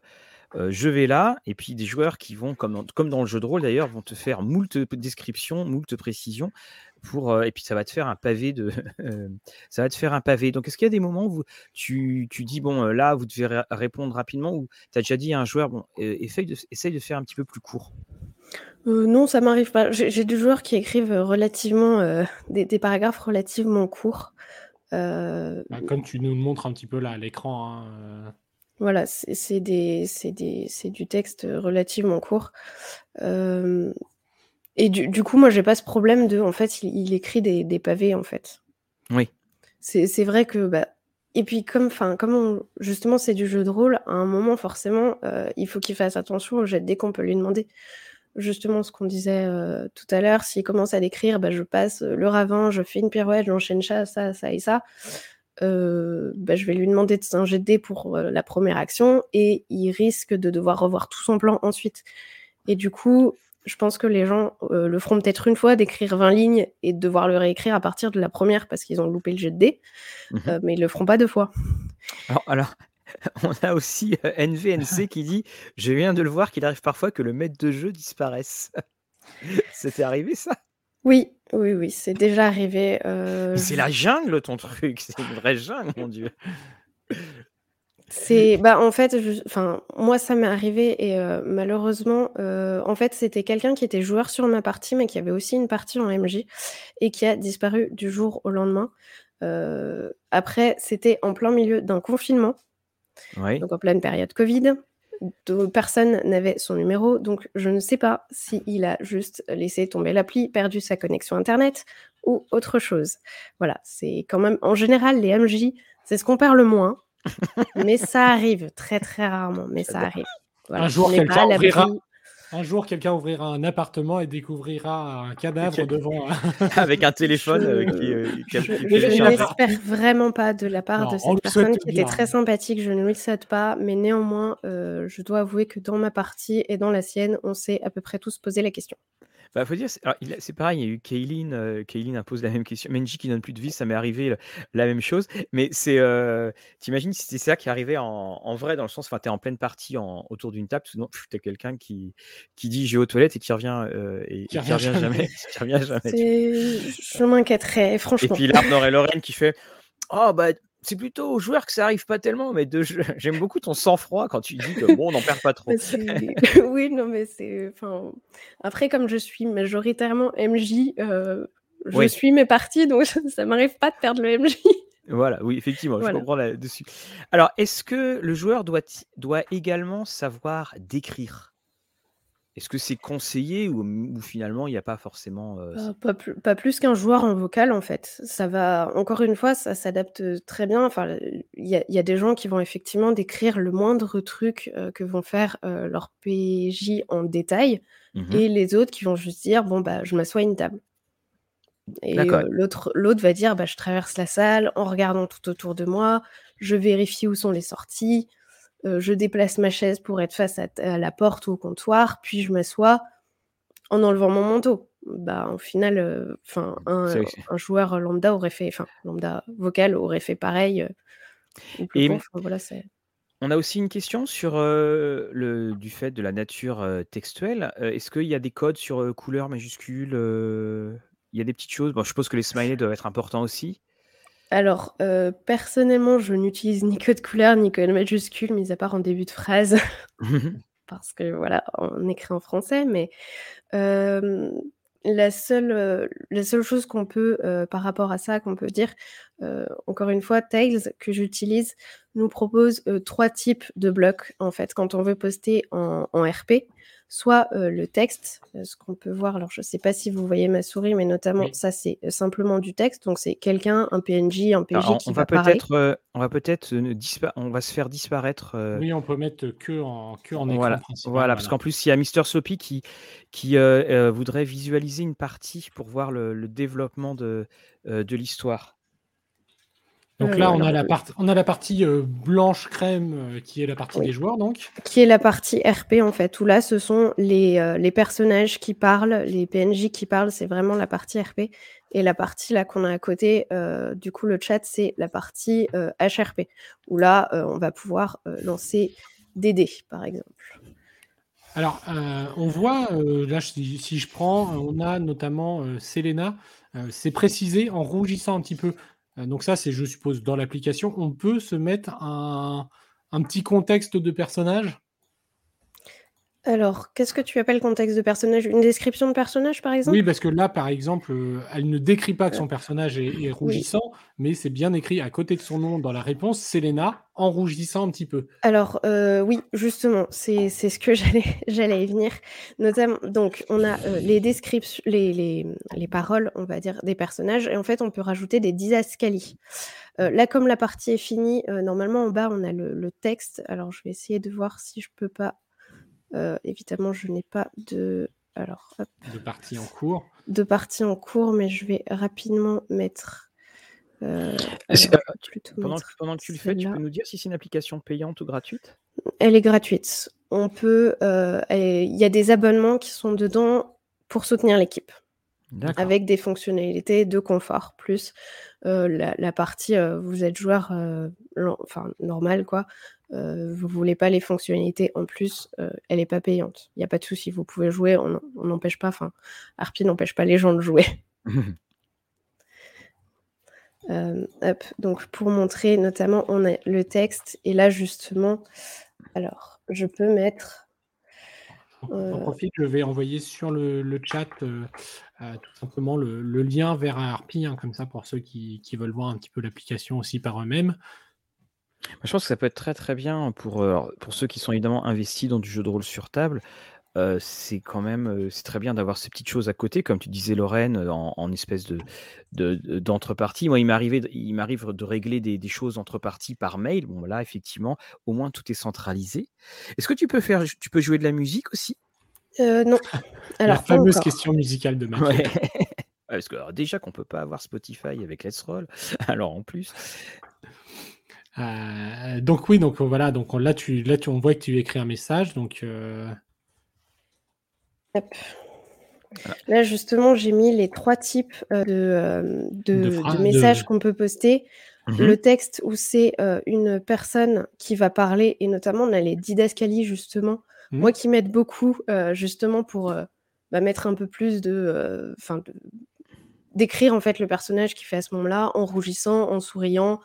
euh, je vais là, et puis des joueurs qui vont, comme dans, comme dans le jeu de rôle d'ailleurs, vont te faire moult descriptions, moult précisions, pour, et puis ça va te faire un pavé de, <laughs> ça va te faire un pavé. Donc, est-ce qu'il y a des moments où tu, tu dis bon, là, vous devez répondre rapidement, ou tu as déjà dit à un joueur bon, essaye de, essaye de faire un petit peu plus court? Euh, non, ça m'arrive pas. J'ai des joueurs qui écrivent, relativement, euh, des paragraphes relativement courts. Euh, bah, comme tu nous le montres un petit peu là à l'écran, hein, Voilà, c'est du texte, relativement court. Et du coup, moi, j'ai pas ce problème de en fait, il écrit des pavés, en fait. Oui. C'est vrai que, bah et puis comme enfin, comme justement, c'est du jeu de rôle, à un moment, forcément, il faut qu'il fasse attention au jet dès qu'on peut lui demander justement ce qu'on disait tout à l'heure, s'il commence à décrire, bah, je passe le ravin, je fais une pirouette, j'enchaîne ça, ça, ça et ça, bah, je vais lui demander de s'ingéder pour la première action et il risque de devoir revoir tout son plan ensuite. Et du coup, je pense que les gens le feront peut-être une fois d'écrire 20 lignes et de devoir le réécrire à partir de la première parce qu'ils ont loupé le jet de dés, mmh mais ils le feront pas deux fois. alors <laughs> On a aussi NVNC qui dit Je viens de le voir qu'il arrive parfois que le maître de jeu disparaisse. <laughs> C'était arrivé ça? Oui, oui, oui, c'est déjà arrivé. C'est la jungle ton truc, c'est une vraie jungle, mon Dieu. C'est bah en fait, enfin moi ça m'est arrivé et malheureusement, en fait c'était quelqu'un qui était joueur sur ma partie, mais qui avait aussi une partie en MJ et qui a disparu du jour au lendemain. après, c'était en plein milieu d'un confinement. Donc en pleine période Covid. Personne n'avait son numéro, donc je ne sais pas s'il a juste laissé tomber l'appli, perdu sa connexion Internet ou autre chose. Voilà, c'est quand même, en général, les MJ, c'est ce qu'on perd le moins, mais ça arrive très très rarement, mais ça arrive. Un jour, quelqu'un ouvrira, un jour, quelqu'un ouvrira un appartement et découvrira un cadavre devant. <laughs> Avec un téléphone euh, qui, euh, Je, n'espère vraiment pas de la part de cette personne qui était très sympathique. Je ne lui souhaite pas, mais néanmoins, euh, je dois avouer que dans ma partie et dans la sienne, on s'est à peu près tous posé la question. Bah, faut dire, c'est pareil, il y a eu Kaylin, euh, a posé la même question. Menji qui donne plus de vie, ça m'est arrivé la, même chose. Mais c'est, euh, t'imagines si c'était ça qui arrivait en, en, vrai, dans le sens, enfin, t'es en pleine partie en, autour d'une table, sinon, t'es quelqu'un qui, qui dit j'ai aux toilettes et qui revient, euh, et, qui, revient, jamais. <laughs> qui revient jamais. Je m'inquiéterais, franchement. Et puis l'Arnor et Lorraine qui fait Oh, bah, c'est plutôt aux joueurs que ça arrive pas tellement, mais de... <laughs> j'aime beaucoup ton sang-froid quand tu dis que bon, on n'en perd pas trop. <laughs> oui, non, mais c'est. Enfin... Après, comme je suis majoritairement MJ, euh, je suis mes parties, donc <laughs> ça m'arrive pas de perdre le MJ. Voilà, oui, effectivement, je comprends là-dessus. Alors, est-ce que le joueur doit, doit également savoir décrire? Est-ce que c'est conseillé ou, finalement il n'y a pas forcément euh, pas, plus, qu'un joueur en vocal en fait. Ça va encore une fois, ça s'adapte très bien. Enfin, il y, a des gens qui vont effectivement décrire le moindre truc que vont faire leur PJ en détail, mmh et les autres qui vont juste dire bon bah je m'assois à une table. Et l'autre l'autre va dire bah je traverse la salle en regardant tout autour de moi, je vérifie où sont les sorties. Euh, je déplace ma chaise pour être face à, la porte ou au comptoir, puis je m'assois en enlevant mon manteau. Bah, au final, euh, enfin, un, joueur lambda aurait fait, enfin, lambda vocal aurait fait pareil. Euh, Et on a aussi une question sur le, du fait de la nature textuelle. Est-ce qu'il y a des codes sur couleur majuscule Il y a des petites choses? Bon, je suppose que les smileys doivent être importants aussi. Alors, personnellement, je n'utilise ni code couleur ni code majuscule, mis à part en début de phrase. <laughs> Parce que voilà, on écrit en français, mais la seule, la seule chose qu'on peut, par rapport à ça, qu'on peut dire, encore une fois, Tails, que j'utilise, nous propose trois types de blocs, en fait, quand on veut poster en, RP. Soit le texte, ce qu'on peut voir, alors je ne sais pas si vous voyez ma souris, mais notamment ça c'est simplement du texte, donc c'est quelqu'un, un PNJ, un PNJ qui on va, va peut-être, on va peut-être on va se faire disparaître. Oui, on peut mettre que en, que en écran voilà, principal. voilà, parce qu'en plus il y a Mister Soppy qui, qui voudrait visualiser une partie pour voir le, le développement de, de l'histoire. Donc là, on, a la on a la partie blanche crème qui est la partie des joueurs, donc. Qui est la partie RP, en fait, où là, ce sont les, les personnages qui parlent, les PNJ qui parlent, c'est vraiment la partie RP. Et la partie là qu'on a à côté, du coup, le chat, c'est la partie HRP, où là, on va pouvoir lancer des dés, par exemple. Alors, on voit, là, si, si, je prends, on a notamment Selena, c'est précisé en rougissant un petit peu. Euh, donc ça, c'est, je suppose, dans l'application, on peut se mettre un, un petit contexte de personnage? Alors, qu'est-ce que tu appelles contexte de personnage? Une description de personnage, par exemple? Oui, parce que là, par exemple, euh, elle ne décrit pas que son personnage est, rougissant, mais c'est bien écrit à côté de son nom dans la réponse, Selena, en rougissant un petit peu. Alors, euh, oui, justement, c'est ce que <laughs> j'allais y venir. Notamment, donc, on a euh, les descriptions, les, les, les, paroles, on va dire, des personnages, et en fait, on peut rajouter des didascalies. là, comme la partie est finie, normalement, en bas, on a le, le texte. Alors, je vais essayer de voir si je peux pas euh, évidemment, je n'ai pas de. Alors, De partie en cours. De partie en cours, mais je vais rapidement mettre. Euh, pendant, que tu le fais, tu peux nous dire si c'est une application payante ou gratuite? Elle est gratuite. On peut. Euh, il y a des abonnements qui sont dedans pour soutenir l'équipe. Avec des fonctionnalités de confort, plus la, partie vous êtes joueur enfin normal quoi, euh, vous voulez pas les fonctionnalités en plus, euh, elle n'est pas payante. Il n'y a pas de souci, vous pouvez jouer, on n'empêche pas, enfin, Harpy n'empêche pas les gens de jouer. <laughs> Euh, donc pour montrer notamment, on a le texte, et là justement, alors je peux mettre. En profite, je vais envoyer sur le, chat tout simplement le, lien vers Harpy, hein, comme ça pour ceux qui, qui, veulent voir un petit peu l'application aussi par eux-mêmes. Je pense que ça peut être très très bien pour, pour ceux qui sont évidemment investis dans du jeu de rôle sur table. c'est quand même c'est très bien d'avoir ces petites choses à côté, comme tu disais Lorraine, en, espèce de, d'entrepartie. Moi, il m'arrive il m'arrive de régler des, choses entre parties par mail. Bon, là, effectivement, au moins tout est centralisé. Est-ce que tu peux faire, tu peux jouer de la musique aussi? Non. <laughs> Alors, La fameuse question musicale de Mathieu. <laughs> parce que déjà qu'on peut pas avoir Spotify avec Let's Roll, <laughs> alors en plus. Euh, donc oui, donc voilà, donc là tu, là tu, on voit que tu écris un message, donc. Euh là justement, j'ai mis les trois types euh, de, de, messages qu'on peut poster. Mmh Le texte où c'est une personne qui va parler, et notamment on a les didascalies justement, mmh. moi qui m'aide beaucoup justement pour bah, mettre un peu plus de, enfin, d'écrire en fait le personnage qui fait à ce moment-là en rougissant, en souriant,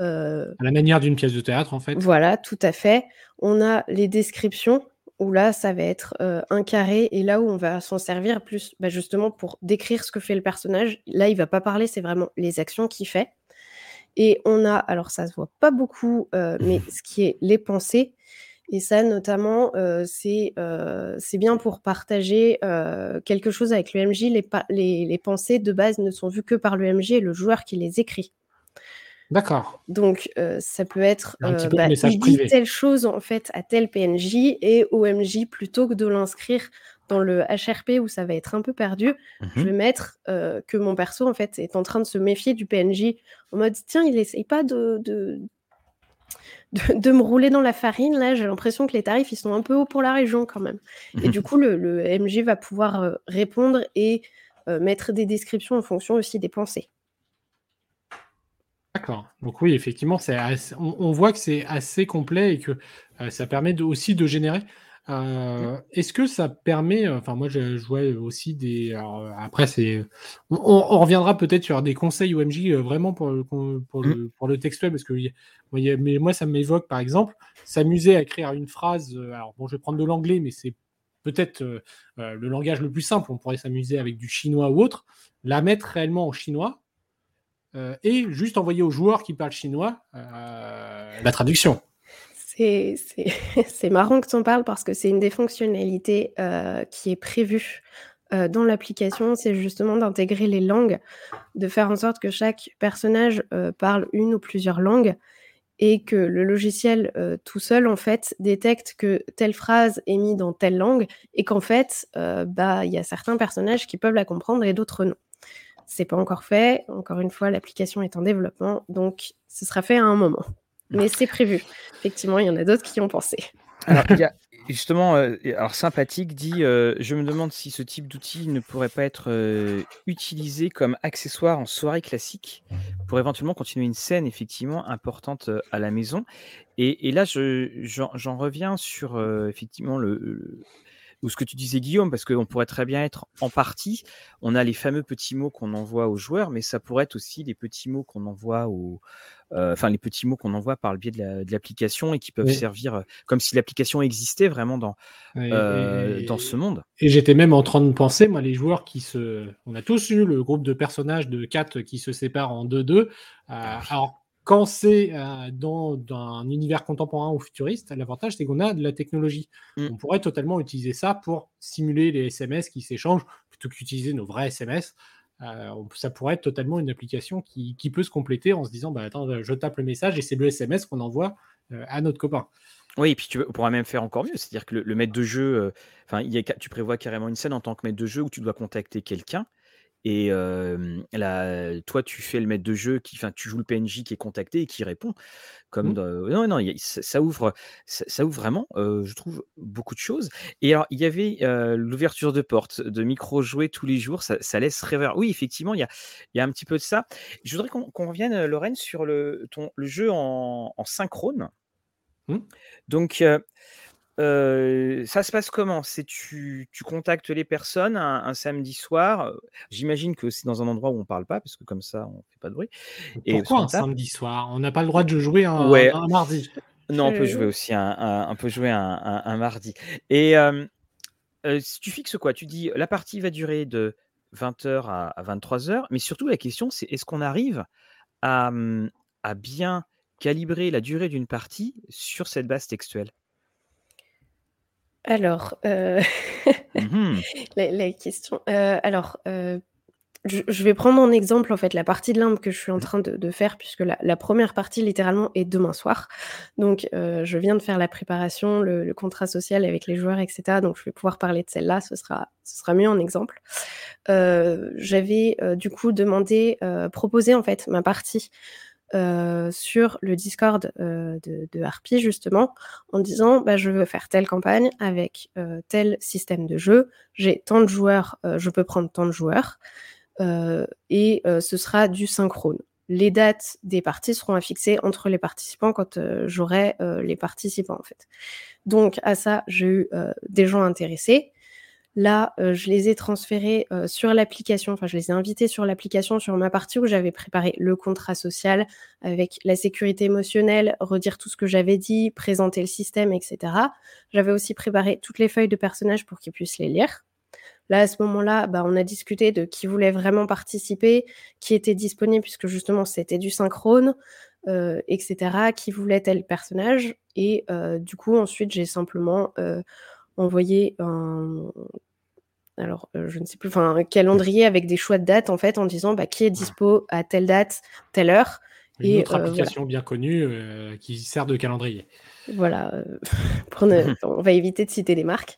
euh, à la manière d'une pièce de théâtre, en fait. Voilà, tout à fait. On a les descriptions où là, ça va être euh, un carré et là où on va s'en servir plus bah, justement pour décrire ce que fait le personnage. Là, il va pas parler, c'est vraiment les actions qu'il fait. Et on a, alors ça se voit pas beaucoup, euh, mais <laughs> ce qui est les pensées. Et ça, notamment, c'est bien pour partager quelque chose avec le MJ. Les, les, les, pensées de base ne sont vues que par le MJ et le joueur qui les écrit. D'accord. Donc, ça peut être euh, bah, il dit telle chose en fait à tel PNJ et OMJ plutôt que de l'inscrire dans le HRP où ça va être un peu perdu, je mmh vais mettre que mon perso en fait est en train de se méfier du PNJ en mode tiens il essaye pas de, de, <laughs> de, me rouler dans la farine là j'ai l'impression que les tarifs ils sont un peu hauts pour la région quand même et du coup le, le, MJ va pouvoir répondre et mettre des descriptions en fonction aussi des pensées. D'accord. Donc oui, effectivement, on, voit que c'est assez complet et que euh, ça permet aussi de générer. Mmh. Est-ce que ça permet, enfin moi je jouais aussi des. après c'est, on, reviendra peut-être sur des conseils OMJ vraiment pour le, pour, le, mmh. pour le textuel parce que mais moi ça m'évoque par exemple s'amuser à écrire une phrase. Alors bon je vais prendre de l'anglais mais c'est peut-être le langage le plus simple. On pourrait s'amuser avec du chinois ou autre, la mettre réellement en chinois et juste envoyer aux joueurs qui parlent chinois la traduction. C'est <laughs> marrant que tu en parles parce que c'est une des fonctionnalités euh, qui est prévue euh, dans l'application, c'est justement d'intégrer les langues, de faire en sorte que chaque personnage euh, parle une ou plusieurs langues et que le logiciel tout seul, en fait, détecte que telle phrase est mise dans telle langue et qu'en fait, bah, il y a certains personnages qui peuvent la comprendre et d'autres non. C'est pas encore fait. Encore une fois, l'application est en développement, donc ce sera fait à un moment. Mais c'est prévu. Effectivement, il y en a d'autres qui ont pensé. Alors, il y a <laughs> justement, euh, alors sympathique dit euh, Je me demande si ce type d'outil ne pourrait pas être euh, utilisé comme accessoire en soirée classique pour éventuellement continuer une scène effectivement importante à la maison. Et, là, j'en reviens sur effectivement le, ou ce que tu disais Guillaume, parce qu'on pourrait très bien être en partie, on a les fameux petits mots qu'on envoie aux joueurs, mais ça pourrait être aussi les petits mots qu'on envoie aux, euh, enfin les petits mots qu'on envoie par le biais de l'application et qui peuvent servir euh, comme si l'application existait vraiment dans, euh, dans ce monde. Et j'étais même en train de penser, moi, les joueurs qui se. On a tous eu le groupe de personnages de 4 qui se séparent en 2-2. Ah alors, quand c'est dans, un univers contemporain ou futuriste, l'avantage c'est qu'on a de la technologie. Mmh. On pourrait totalement utiliser ça pour simuler les SMS qui s'échangent plutôt qu'utiliser nos vrais SMS. ça pourrait être totalement une application qui, peut se compléter en se disant bah, Attends, je tape le message et c'est le SMS qu'on envoie à notre copain. Oui, et puis tu pourras même faire encore mieux, c'est-à-dire que le, maître de jeu, enfin, tu prévois carrément une scène en tant que maître de jeu où tu dois contacter quelqu'un et toi, tu fais le maître de jeu, qui, tu joues le PNJ qui est contacté et qui répond. Comme mmh. Non, non, ça, ouvre, ça, ouvre vraiment, je trouve, beaucoup de choses. Et alors, il y avait l'ouverture de porte, de micro-jouer tous les jours, ça, laisse rêveur. Oui, effectivement, il y a, y a un petit peu de ça. Je voudrais qu'on revienne, Lorraine, sur le, ton, le jeu en, synchrone. Mmh. Donc, ça se passe comment? C'est tu tu contactes les personnes un samedi soir, j'imagine que c'est dans un endroit où on parle pas parce que comme ça on fait pas de bruit et Pourquoi un samedi soir? On n'a pas le droit de jouer un mardi? Non, on peut jouer aussi un peut jouer un mardi et si tu fixes quoi? Tu dis: «La partie va durer de 20:00 à à 23:00», mais surtout la question c'est est-ce qu'on arrive à, mmh, à bien calibrer la durée d'une partie sur cette base textuelle? Alors, euh, <laughs> mmh la question, euh, alors, euh, je vais prendre en exemple, en fait, la partie de l'Inde que je suis en mmh. train de faire puisque la première partie littéralement est demain soir. Donc, je viens de faire la préparation, le contrat social avec les joueurs etc. donc je vais pouvoir parler de celle-là, ce sera ce sera mieux en exemple. j'avais, du coup demandé, proposé en fait ma partie euh, sur le Discord euh, de, Harpy justement en disant bah, je veux faire telle campagne avec euh, tel système de jeu, j'ai tant de joueurs, je peux prendre tant de joueurs et ce sera du synchrone. Les dates des parties seront affixées entre les participants quand j'aurai les participants en fait. Donc à ça j'ai eu des gens intéressés. Là, euh, je les ai transférés euh, sur l'application, enfin je les ai invités sur l'application sur ma partie où j'avais préparé le contrat social avec la sécurité émotionnelle, redire tout ce que j'avais dit, présenter le système, etc. J'avais aussi préparé toutes les feuilles de personnages pour qu'ils puissent les lire. Là, à ce moment-là, bah, on a discuté de qui voulait vraiment participer, qui était disponible, puisque justement c'était du synchrone, euh, etc., qui voulait tel personnage. Et du coup, ensuite, j'ai simplement envoyer un alors je ne sais plus, enfin un calendrier avec des choix de dates en fait en disant bah, qui est dispo à telle date, telle heure. Une et, autre application bien connue qui sert de calendrier. Voilà, <laughs> <laughs> on va éviter de citer les marques,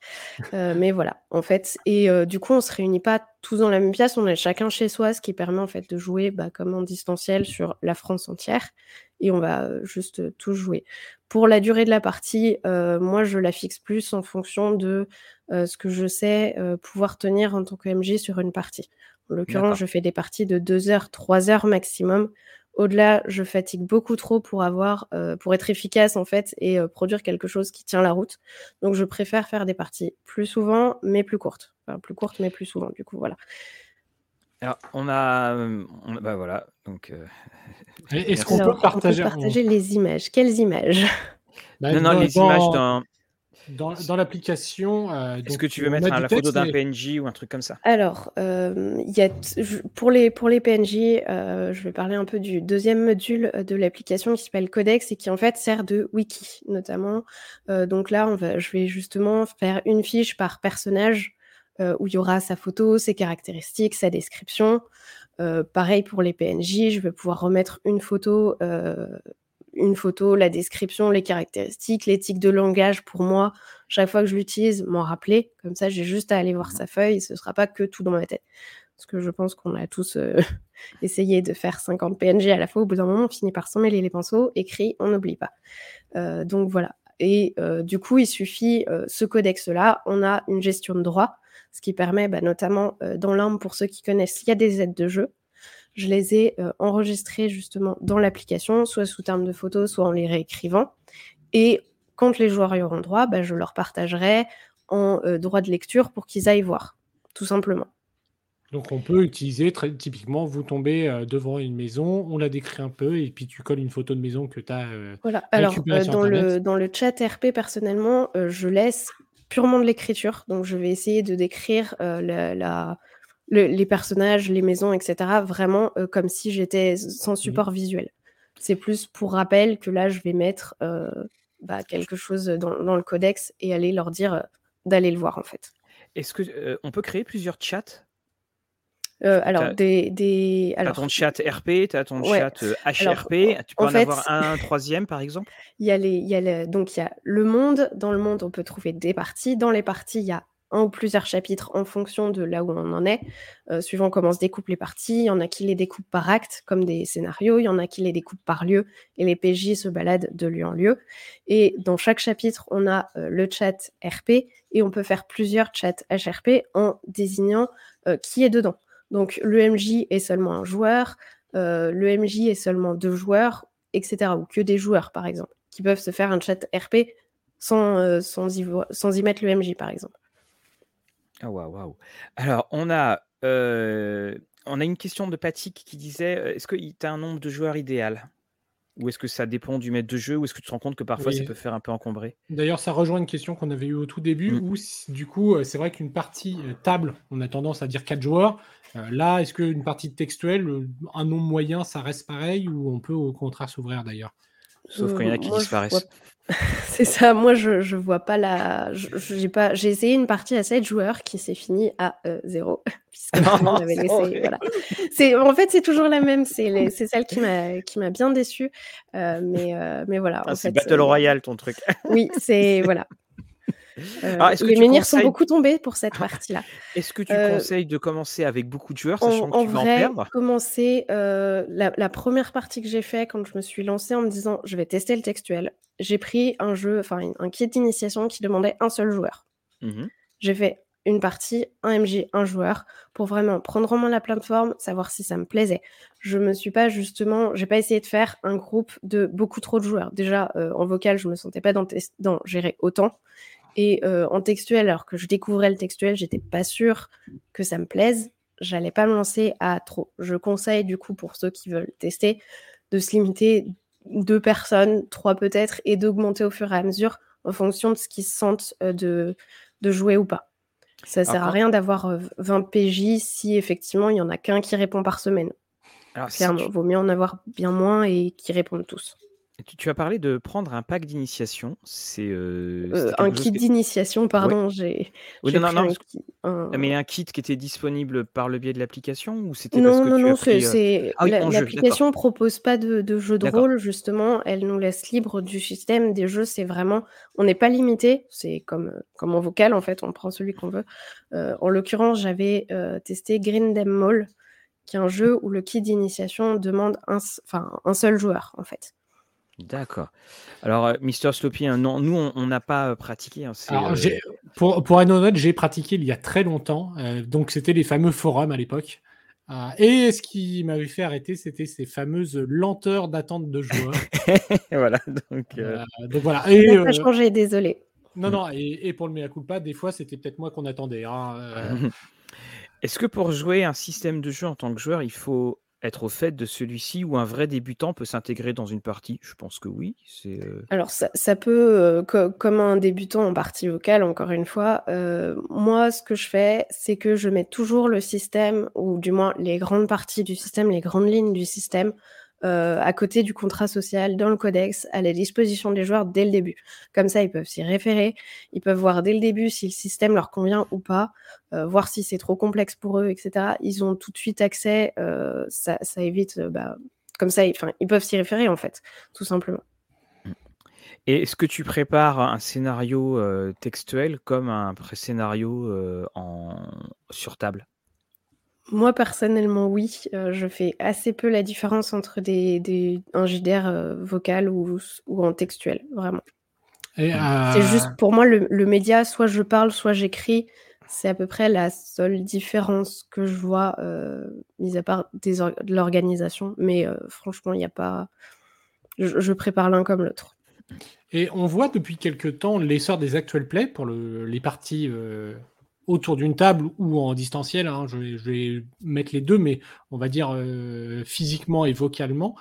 mais voilà, en fait, et du coup, on se réunit pas tous dans la même pièce, on est chacun chez soi, ce qui permet en fait de jouer bah, comme en distanciel sur la France entière, et on va juste tous jouer. Pour la durée de la partie, moi, je la fixe plus en fonction de ce que je sais pouvoir tenir en tant que MJ sur une partie. En l'occurrence, je fais des parties de 2 heures, 3 heures maximum Au-delà, je fatigue beaucoup trop pour avoir, pour être efficace en fait et produire quelque chose qui tient la route. Donc je préfère faire des parties plus souvent, mais plus courtes. Enfin, plus courtes, mais plus souvent. Du coup, voilà. Alors, on a, bah voilà, donc. <laughs> Est-ce qu'on peut partager, partager les images Quelles images? Bah, Non, non, les images d'un dans, dans l'application. Euh, Est-ce que tu veux mettre la photo d'un PNJ ou un truc comme ça? Alors, euh, y a pour, les, pour les PNJ, euh, je vais parler un peu du deuxième module de l'application qui s'appelle Codex et qui en fait sert de wiki notamment. Euh, donc là, on va, je vais justement faire une fiche par personnage où il y aura sa photo, ses caractéristiques, sa description. pareil pour les PNJ, je vais pouvoir remettre une photo une photo, la description, les caractéristiques, l'éthique de langage pour moi, chaque fois que je l'utilise, m'en rappeler. Comme ça, j'ai juste à aller voir sa feuille ce ne sera pas que tout dans ma tête. Parce que je pense qu'on a tous euh, <laughs> essayé de faire 50 PNG à la fois. Au bout d'un moment, on finit par s'en mêler les pinceaux. Écrit, on n'oublie pas. Euh, donc voilà. Et euh, du coup, il suffit, ce codex-là, on a une gestion de droit, ce qui permet bah, notamment dans l'ARM, pour ceux qui connaissent, il y a des aides de jeu je les ai euh, enregistrés justement dans l'application, soit sous terme de photos, soit en les réécrivant. Et quand les joueurs y auront droit, bah, je leur partagerai en euh, droit de lecture pour qu'ils aillent voir, tout simplement. Donc on peut utiliser très typiquement, vous tombez euh, devant une maison, on la décrit un peu et puis tu colles une photo de maison que tu as. voilà, alors dans, le, dans le chat RP, personnellement, je laisse purement de l'écriture. Donc je vais essayer de décrire la, les personnages, les maisons, etc., vraiment euh, comme si j'étais sans mmh support visuel. C'est plus pour rappel que là, je vais mettre euh, bah, quelque chose dans, le codex et aller leur dire euh, d'aller le voir, en fait. Est-ce que on peut créer plusieurs chats? Alors, des, des... Alors... ton chat RP, tu as ton chat HRP, tu peux en, avoir un <laughs> troisième par exemple? Il y a les, y a donc il y a le monde, dans le monde on peut trouver des parties, dans les parties il y a un ou plusieurs chapitres en fonction de là où on en est, euh, suivant comment se découpent les parties. Il y en a qui les découpent par acte, comme des scénarios, il y en a qui les découpent par lieu, et les PJ se baladent de lieu en lieu. Et dans chaque chapitre, on a euh, le chat RP, et on peut faire plusieurs chats HRP en désignant euh, qui est dedans. Donc le MJ est seulement un joueur, le MJ est seulement deux joueurs, etc. Ou que des joueurs, par exemple, qui peuvent se faire un chat RP sans, sans, y, sans y mettre le MJ, par exemple. Ah waouh, waouh. Alors, on a, on a une question de Patrick qui disait est-ce que tu as un nombre de joueurs idéal? Ou est-ce que ça dépend du maître de jeu? Ou est-ce que tu te rends compte que parfois ça peut faire un peu encombré D'ailleurs, ça rejoint une question qu'on avait eue au tout début, mmh. où du coup, c'est vrai qu'une partie table, on a tendance à dire 4 joueurs. Là, est-ce qu'une partie textuelle, un nombre moyen, ça reste pareil ou on peut au contraire s'ouvrir d'ailleurs? Sauf quand il y en a qui disparaissent. <laughs> C'est ça, moi je, je vois pas la. J'ai pas... essayé une partie à 7 joueurs qui s'est finie à 0. <laughs> <laughs> En fait, c'est toujours la même, c'est celle qui m'a bien déçue. Euh, mais, euh, mais voilà. Ah, c'est Battle Royale ton truc. oui, c'est. Voilà. Euh, ah, les menhirs sont beaucoup tombés pour cette partie-là. Est-ce que tu euh, conseilles de commencer avec beaucoup de joueurs, sachant que tu vas en perdre? commencer euh, la, première partie que j'ai fait quand je me suis lancée en me disant je vais tester le textuel. J'ai pris un jeu, enfin un kit d'initiation qui demandait un seul joueur. Mmh j'ai fait une partie, un MJ, un joueur, pour vraiment prendre en main la plateforme, savoir si ça me plaisait. Je me suis pas justement, j'ai pas essayé de faire un groupe de beaucoup trop de joueurs. Déjà en vocal, je me sentais pas dans, dans gérer autant. Et euh, en textuel, alors que je découvrais le textuel, j'étais pas sûre que ça me plaise. J'allais pas me lancer à trop. Je conseille du coup pour ceux qui veulent tester de se limiter deux personnes, trois peut-être, et d'augmenter au fur et à mesure en fonction de ce qu'ils se sentent euh, de, de jouer ou pas. Ça sert à rien d'avoir 20 euh, PJ si effectivement il y en a qu'un qui répond par semaine. Alors, Clairement, vaut mieux en avoir bien moins et qui répondent tous. Tu, as parlé de prendre un pack d'initiation. C'est euh, euh, un kit d'initiation, pardon. J'ai. Oui, non, non, un... Mais un kit qui était disponible par le biais de l'application ou c'était non, parce que non, tu non, pris, c'est ah l'application propose pas de, de jeu de rôle justement. Elle nous laisse libre du système des jeux. C'est vraiment, on n'est pas limité. C'est comme comme en vocal en fait, on prend celui qu'on veut. Euh, en l'occurrence, j'avais testé Green Dem Mall, qui est un jeu où le kit d'initiation demande un, enfin un seul joueur en fait. D'accord. Alors, euh, Mister Sloppy, hein, non, nous, on n'a pas euh, pratiqué. Hein, Alors, pour, pour un j'ai pratiqué il y a très longtemps. Euh, donc, c'était les fameux forums à l'époque. Et ce qui m'avait fait arrêter, c'était ces fameuses lenteurs d'attente de joueurs. <laughs> voilà, donc, euh, donc voilà. Et, Ça n'a changé, désolé. Non, non, et, pour le mea culpa, des fois, c'était peut-être moi qu'on attendait. Hein, <laughs> Est-ce que pour jouer un système de jeu en tant que joueur, il faut être au fait de celui-ci ou un vrai débutant peut s'intégrer dans une partie? Je pense que oui. C'est, Alors ça, peut, comme un débutant en partie vocale, encore une fois, moi ce que je fais, c'est que je mets toujours le système, ou du moins les grandes parties du système, les grandes lignes du système, euh, à côté du contrat social dans le codex à la disposition des joueurs dès le début. Comme ça, ils peuvent s'y référer, ils peuvent voir dès le début si le système leur convient ou pas, euh, voir si c'est trop complexe pour eux, etc. Ils ont tout de suite accès, euh, ça, évite, bah, comme ça, ils, ils peuvent s'y référer en fait, tout simplement. Et est-ce que tu prépares un scénario textuel comme un pré-scénario en... sur table? Moi, personnellement, oui. Euh, je fais assez peu la différence entre des, des un JDR euh, vocal ou, ou en textuel, vraiment. C'est juste pour moi le, le, média, soit je parle, soit j'écris. C'est à peu près la seule différence que je vois, euh, mis à part des de l'organisation. Mais franchement, il n'y a pas. Je, je prépare l'un comme l'autre. Et on voit depuis quelques temps l'essor des actual plays pour le, les parties autour d'une table ou en distanciel. Hein, je, vais, mettre les deux, mais on va dire euh, physiquement et vocalement.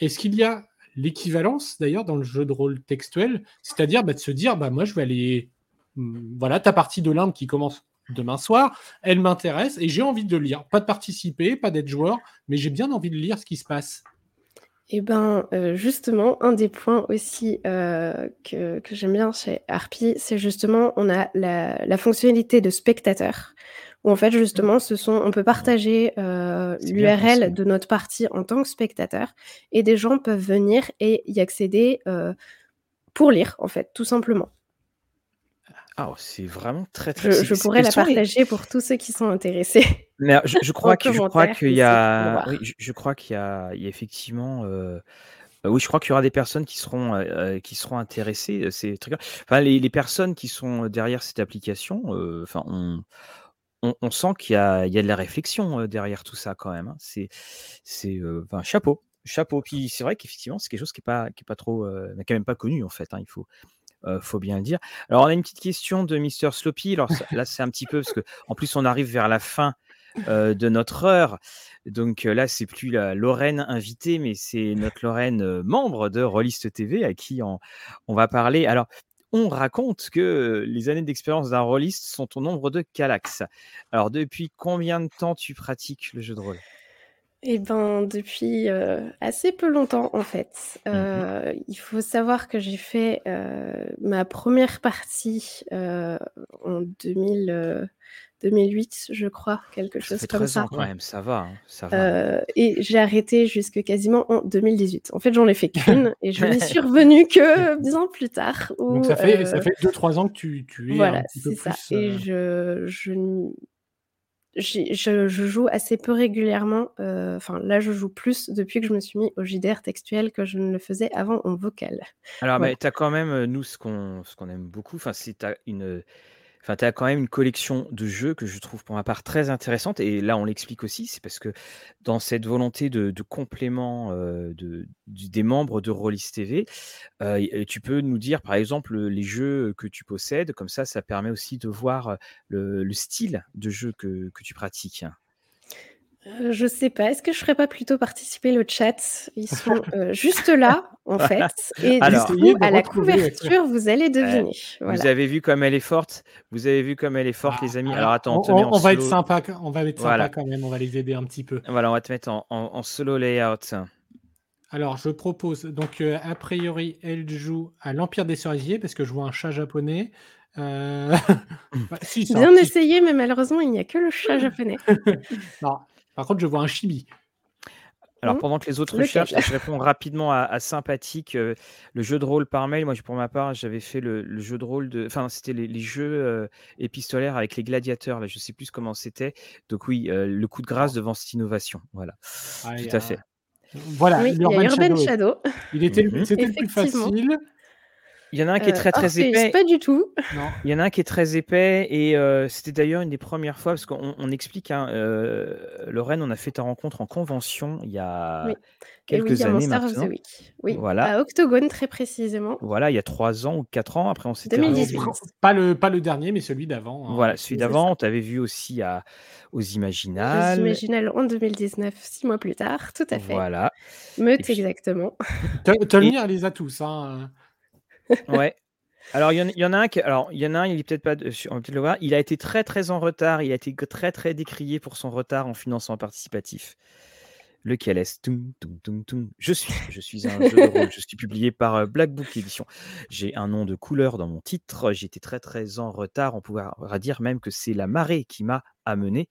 Est-ce qu'il y a l'équivalence d'ailleurs dans le jeu de rôle textuel? C'est-à-dire bah, de se dire, bah, moi je vais aller. Hmm, voilà, ta partie de l'Inde qui commence demain soir, elle m'intéresse et j'ai envie de lire. Pas de participer, pas d'être joueur, mais j'ai bien envie de lire ce qui se passe. Eh ben, euh, justement, un des points aussi euh, que, j'aime bien chez Harpy, c'est justement, on a la, fonctionnalité de spectateur, où en fait, justement, ce sont, on peut partager euh, l'URL de notre partie en tant que spectateur, et des gens peuvent venir et y accéder pour lire, en fait, tout simplement. Ah, c'est vraiment très très. Je, je pourrais la partager pour tous ceux qui sont intéressés. Mais je, je crois que je crois qu'il y a, oui, je, crois qu'il y a, il y a effectivement. Euh... Oui, je crois qu'il y aura des personnes qui seront, euh, qui seront intéressées. C'est très... enfin, les, les, personnes qui sont derrière cette application, euh, enfin, on, on, on, sent qu'il y a, il y a de la réflexion derrière tout ça quand même. Hein. C'est, c'est, enfin, chapeau, chapeau. Puis c'est vrai qu'effectivement, c'est quelque chose qui est pas, qui est pas trop, quand même pas connu en fait. Hein. Il faut, euh, faut bien le dire. Alors, on a une petite question de Mister Sloppy. Alors, là, c'est un petit peu parce que, en plus, on arrive vers la fin euh, de notre heure. Donc euh, là, c'est plus la Lorraine invitée, mais c'est notre Lorraine membre de Rollist TV à qui on, on, va parler. Alors, on raconte que les années d'expérience d'un rolliste sont au nombre de Calax. Alors, depuis combien de temps tu pratiques le jeu de rôle? Eh ben, depuis, euh, assez peu longtemps, en fait. Mmh euh, il faut savoir que j'ai fait, euh, ma première partie, en 2008, je crois, quelque chose comme ça. quand même, ça va, hein, ça va. et j'ai arrêté jusque quasiment en 2018. En fait, j'en ai fait qu'une <laughs> et je n'y suis revenue que 10 ans plus tard Donc ça fait ça fait 2-3 ans que tu tu es Voilà, c'est ça et je je je, joue assez peu régulièrement. Euh, enfin, là, je joue plus depuis que je me suis mis au JDR textuel que je ne le faisais avant en vocal. Alors, mais tu as quand même, euh, nous, ce qu'on aime beaucoup, enfin, si tu as une Enfin, tu as quand même une collection de jeux que je trouve pour ma part très intéressante. Et là, on l'explique aussi, c'est parce que dans cette volonté de, complément de, des membres de Rollis TV, tu peux nous dire, par exemple, les jeux que tu possèdes. Comme ça, ça permet aussi de voir le, style de jeu que tu pratiques. Euh, je sais pas. Est-ce que je ferais pas plutôt participer le chat? Ils sont euh, juste là, en <laughs> fait. Et du coup, à la couverture, vous allez deviner. Vous avez vu comme elle est forte? Vous avez vu comme elle est forte, les amis? Alors attends, on, on, va être sympa. On va être sympa quand même. On va les aider un petit peu. Voilà, on va te mettre en, solo layout. Alors, je propose. Donc, euh, a priori, elle joue à l'Empire des Cerisiers parce que je vois un chat japonais. <laughs> <laughs> Bah, Bien essayé, mais malheureusement, il n'y a que le chat japonais. non, par contre, je vois un chibi. Alors, mmh. pendant que les autres cherchent, je réponds rapidement à, Sympathique. Euh, le jeu de rôle par mail, moi, pour ma part, j'avais fait le, jeu de rôle de. Enfin, c'était les, jeux euh, épistolaires avec les gladiateurs. Là, je ne sais plus comment c'était. Donc, oui, euh, le coup de grâce devant cette innovation. Voilà. Ah, tout à fait. Voilà, oui, il y a Urban Shadow. Il était, mmh C'était le plus facile. Il y en a un qui est très très épais. Pas du tout. Il y en a un qui est très épais et c'était d'ailleurs une des premières fois parce qu'on explique, hein, Lorraine, on a fait ta rencontre en convention il y a quelques années maintenant. Oui, voilà. à Octogone très précisément. Voilà, il y a trois ans ou quatre ans. Après, on s'était 2018. Pas le, pas le dernier, mais celui d'avant. Hein. Voilà, celui d'avant, on t'avait vu aussi à, aux Imaginales. Aux Imaginales en 2019, six mois plus tard, tout à fait. Voilà. Meute, exactement. Tolmir les a tous. Hein. Ouais. Alors, il y, en a un qui, alors, il y en a un, il est peut-être pas, on va peut-être le voir. Il a été très, très en retard. Il a été très, très décrié pour son retard en financement participatif. Lequel est-ce? Je suis, je suis un jeu de rôle. Je suis publié par euh, Black Book Edition. J'ai un nom de couleur dans mon titre. J'étais très, très en retard. On pourra dire même que c'est la marée qui m'a amené.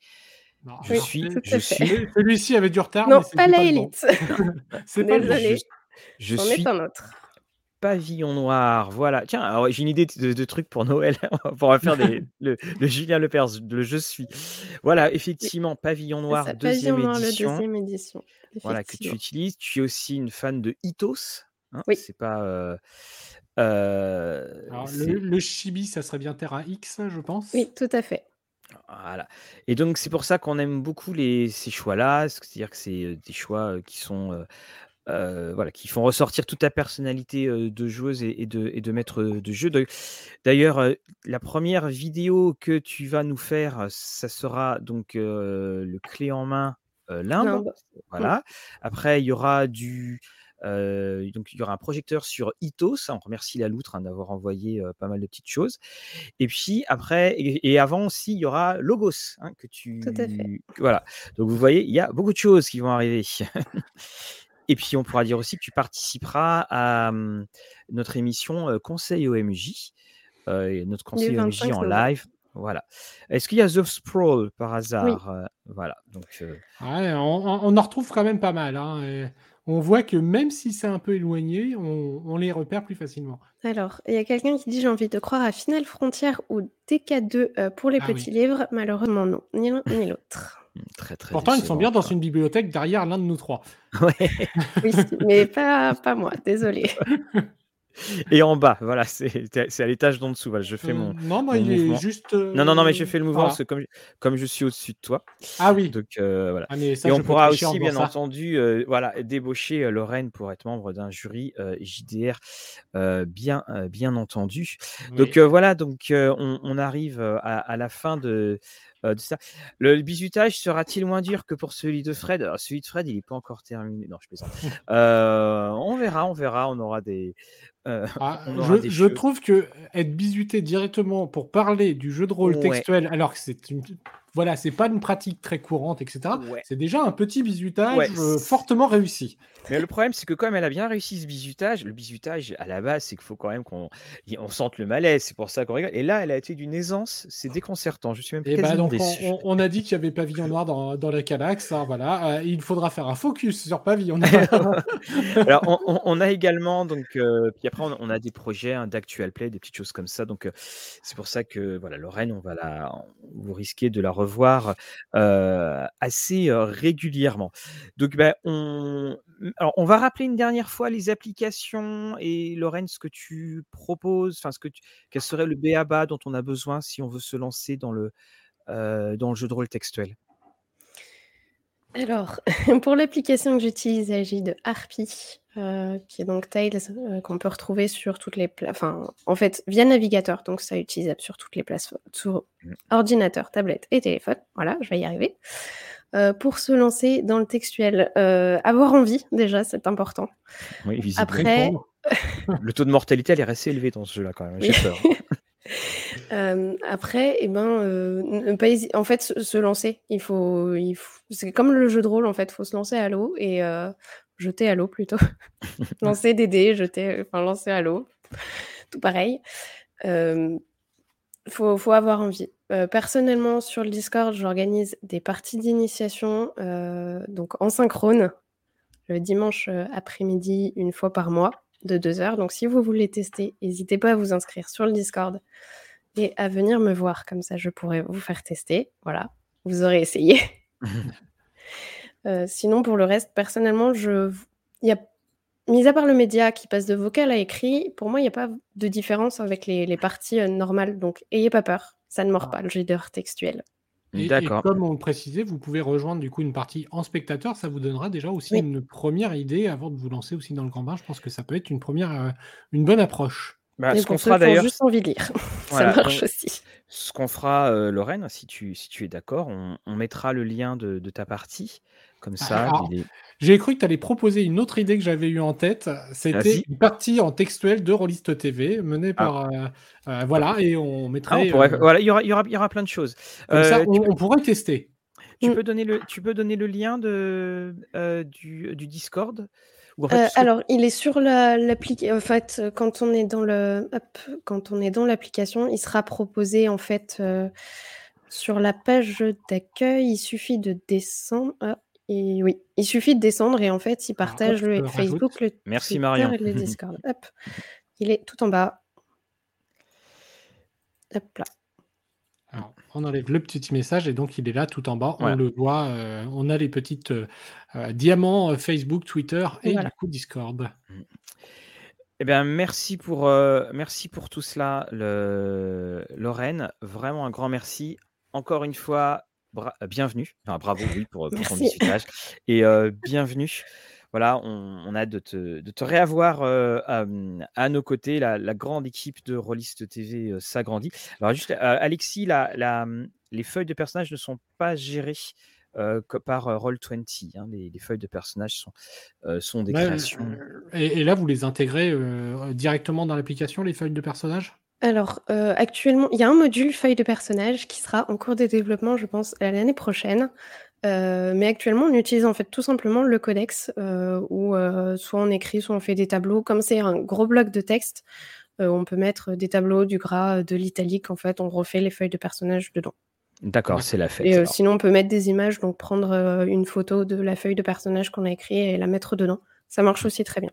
je suis, je suis. Celui-ci avait du retard. Non, pas la élite. <laughs> C'est pas Je, je suis un autre. Pavillon noir, voilà. Tiens, j'ai une idée de, truc pour Noël. <laughs> on faire des, <laughs> le, Julien Lepers, le Je suis. Voilà, effectivement, Pavillon noir, deuxième, Pavillon édition. Noir, deuxième édition. Voilà, que tu utilises. Tu es aussi une fan de Itos. Hein, oui. C'est pas. Euh, euh, le, chibi, ça serait bien Terra X, je pense. Oui, tout à fait. Voilà. Et donc, c'est pour ça qu'on aime beaucoup les, ces choix-là. C'est-à-dire que c'est euh, des choix qui sont euh, voilà, qui font ressortir toute ta personnalité de joueuse et, de, et de, maître de jeu. D'ailleurs, la première vidéo que tu vas nous faire, ça sera donc le clé en main limbe. Mmh. Voilà. Après, il y aura du donc il y aura un projecteur sur Itos. On remercie la loutre hein, d'avoir envoyé pas mal de petites choses. Et puis après et, avant aussi il y aura Logos hein, que tu Tout à fait. voilà. Donc vous voyez il y a beaucoup de choses qui vont arriver. <laughs> Et puis, on pourra dire aussi que tu participeras à notre émission Conseil OMJ, notre Conseil OMJ en live. Voilà. Est-ce qu'il y a The Sprawl par hasard Voilà. Donc, on, en retrouve quand même pas mal. Hein, on voit que même si c'est un peu éloigné, on, les repère plus facilement. Alors, il y a quelqu'un qui dit j'ai envie de croire à Final Frontier ou TK2 pour les ah petits livres. Malheureusement, non, ni l'un ni l'autre. Très, très Pourtant, ils sont bien dans une bibliothèque derrière l'un de nous trois. <laughs> Ouais. <laughs> oui, mais pas, pas moi, désolé. <laughs> Et en bas, voilà, c'est à l'étage d'en dessous. je fais mon. Euh, non, moi, il est juste. Non, non, non, mais je fais le mouvement parce que comme, comme je suis au-dessus de toi. Ah oui. Donc, euh, voilà. Ah, et on pourra aussi, bien entendu, euh, voilà, débaucher Lorraine pour être membre d'un jury JDR, bien, bien entendu. Donc, voilà, donc on, on, arrive à, à, la fin de, de ça. Le bisutage sera-t-il moins dur que pour celui de Fred? Alors, Celui de Fred, il n'est pas encore terminé. Non, je plaisante. <laughs> on verra, on verra. On aura des. Ah, <laughs> je, trouve que être bisuté directement pour parler du jeu de rôle textuel, alors que c'est une voilà, c'est pas une pratique très courante, etc. C'est déjà un petit bisutage euh, fortement réussi. Mais le problème, c'est que comme elle a bien réussi ce bisutage, le bisutage à la base, c'est qu'il faut quand même qu'on on sente le malaise. C'est pour ça qu'on rigole. Et là, elle a été d'une aisance, c'est déconcertant. Je suis même eh ben, donc On, a dit qu'il y avait pavillon noir dans, dans la Calax. Hein, voilà, euh, il faudra faire un focus sur pavillon noir. <laughs> Alors, on, a <laughs> également donc, euh, puis après, on, a des projets hein, d'actual play, des petites choses comme ça. Donc, c'est pour ça que voilà, Lorraine, on va la, vous risquez de la revoir assez régulièrement. Donc, ben, on, va rappeler une dernière fois les applications et Lorraine, ce que tu proposes, enfin, ce que tu, quel serait le BABA dont on a besoin si on veut se lancer dans le, dans le jeu de rôle textuel? Alors, <laughs> pour l'application que j'utilise, il s'agit de Harpy, euh, qui est donc Tails, euh, qu'on peut retrouver sur toutes les plateformes. en fait, via navigateur, donc ça utilisable sur toutes les plateformes, sur mmh. ordinateur, tablette et téléphone. Voilà, je vais y arriver. Euh, pour se lancer dans le textuel, avoir envie, déjà, c'est important. Oui, Après, <laughs> le taux de mortalité, elle est assez élevé dans ce jeu-là quand même. J'ai peur. <laughs> après, eh ben, pas en fait, se, lancer. Il faut, il faut... c'est comme le jeu de rôle en fait. Il faut se lancer à l'eau et jeter à l'eau plutôt. <laughs> lancer des dés, jeter, enfin lancer à l'eau, tout pareil. Il faut, faut, avoir envie. personnellement, sur le Discord, j'organise des parties d'initiation, donc en synchrone, le dimanche après-midi, une fois par mois de deux heures. Donc si vous voulez tester, n'hésitez pas à vous inscrire sur le Discord et à venir me voir. Comme ça, je pourrais vous faire tester. Voilà, vous aurez essayé. <laughs> Euh, sinon, pour le reste, personnellement, je... il y a mis à part le média qui passe de vocal à écrit, pour moi, il n'y a pas de différence avec les, parties normales. Donc, ayez pas peur, ça ne mord ah. pas le reader textuel. Et, comme on le précisait, vous pouvez rejoindre du coup une partie en spectateur. Ça vous donnera déjà aussi une première idée avant de vous lancer aussi dans le grand bain. Je pense que ça peut être une première, une bonne approche. Bah, ce qu'on fera d'ailleurs. juste envie de lire. <laughs> ça marche aussi. Ce qu'on fera, Lorraine, si tu, si tu es d'accord, on, mettra le lien de, de ta partie. Comme ah, ça, j'ai cru que tu allais proposer une autre idée que j'avais eue en tête. C'était une partie en textuel de Rollist TV menée ah. par. Euh, euh, voilà, et on ah, mettrait. Euh, voilà, il y aura, y, aura, y aura plein de choses. ça, on, pourrait tester. Tu, mm. peux donner le, tu peux donner le lien de, du, du, Discord alors, il est sur l'application. en fait, quand on est dans le, quand on est dans l'application, il sera proposé en fait sur la page d'accueil. Il suffit de descendre. Et oui, il suffit de descendre et en fait, il partage le Facebook, le Merci Twitter et le <laughs> Discord. Hop, il est tout en bas. Hop là. Alors, on enlève le petit message et donc il est là tout en bas. On le voit. Euh, on a les petites euh, euh, diamants Facebook, Twitter et du coup Discord. Eh bien, merci pour, merci pour tout cela, le... Lorraine. Vraiment un grand merci. Encore une fois, bienvenue. Enfin, bravo, oui, pour, ton discutage. Et bienvenue. Voilà, on, a de te, de te réavoir à, nos côtés. La, grande équipe de Rollist TV s'agrandit. Alors, juste, Alexis, la, mmh, les feuilles de personnages ne sont pas gérées par Roll20. Hein. Les, feuilles de personnages sont, sont des créations. Et, et, là, vous les intégrez directement dans l'application, les feuilles de personnages? Alors, euh, actuellement, il y a un module feuille de personnage qui sera en cours de développement, je pense, l'année prochaine. Euh, mais actuellement, on utilise en fait tout simplement le codex, euh, où soit on écrit, soit on fait des tableaux. Comme c'est un gros bloc de texte, on peut mettre des tableaux, du gras, de l'italique. En fait, on refait les feuilles de personnage dedans. D'accord, c'est la fête. Et sinon, on peut mettre des images, donc prendre une photo de la feuille de personnage qu'on a écrit et la mettre dedans. Ça marche aussi très bien.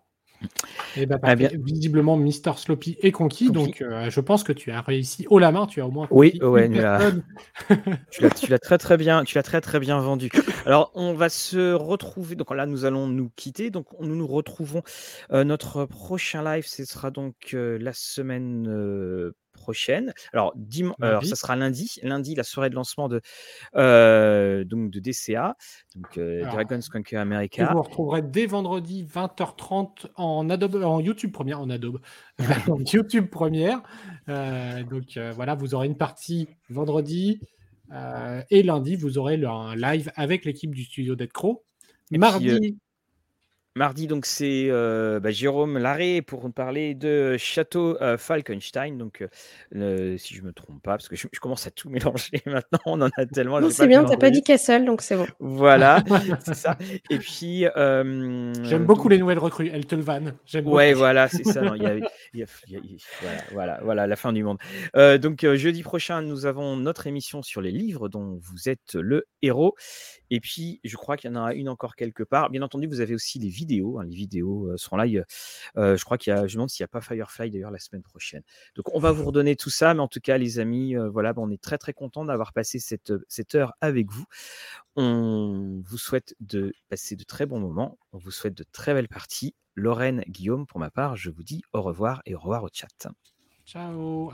Et eh ben, ah, visiblement, Mister Sloppy est conquis, donc euh, je pense que tu as réussi haut la main, tu as au moins Oui, ouais, <laughs> tu l'as très très bien, tu l'as très très bien vendu. Alors, on va se retrouver. Donc là, nous allons nous quitter. Donc, nous nous retrouvons. Euh, notre prochain live, ce sera donc euh, la semaine prochaine. Alors, ça sera lundi. Lundi, la soirée de lancement de, donc de DCA, donc Dragon's Conquer America. vous retrouverez dès vendredi 20h30 en Adobe, en YouTube première, en Adobe, <laughs> en YouTube première. donc voilà, vous aurez une partie vendredi et lundi, vous aurez un live avec l'équipe du studio Dead Crow. Mardi, Mardi, donc c'est euh, bah, Jérôme Larré pour nous parler de Château euh, Falkenstein. Donc, euh, si je me trompe pas, parce que je, commence à tout <laughs> mélanger maintenant, on en a tellement. Non, c'est bien, t'as pas dit Castle, donc c'est bon. Voilà, <laughs> c'est ça. Et puis. J'aime beaucoup les nouvelles recrues, elles te le vannent. Ouais, voilà, c'est ça. voilà, voilà, voilà, la fin du monde. donc, jeudi prochain, nous avons notre émission sur les livres dont vous êtes le héros. Et puis, je crois qu'il y en aura une encore quelque part. Bien entendu, vous avez aussi les vidéos. Hein, les vidéos seront là. je crois qu'il y a, je me demande s'il n'y a pas Firefly d'ailleurs la semaine prochaine. Donc, on va vous redonner tout ça. Mais en tout cas, les amis, voilà, on est très, très content d'avoir passé cette, cette heure avec vous. On vous souhaite de passer de très bons moments. On vous souhaite de très belles parties. Lorraine, Guillaume, pour ma part, je vous dis au revoir et au revoir au chat. Ciao.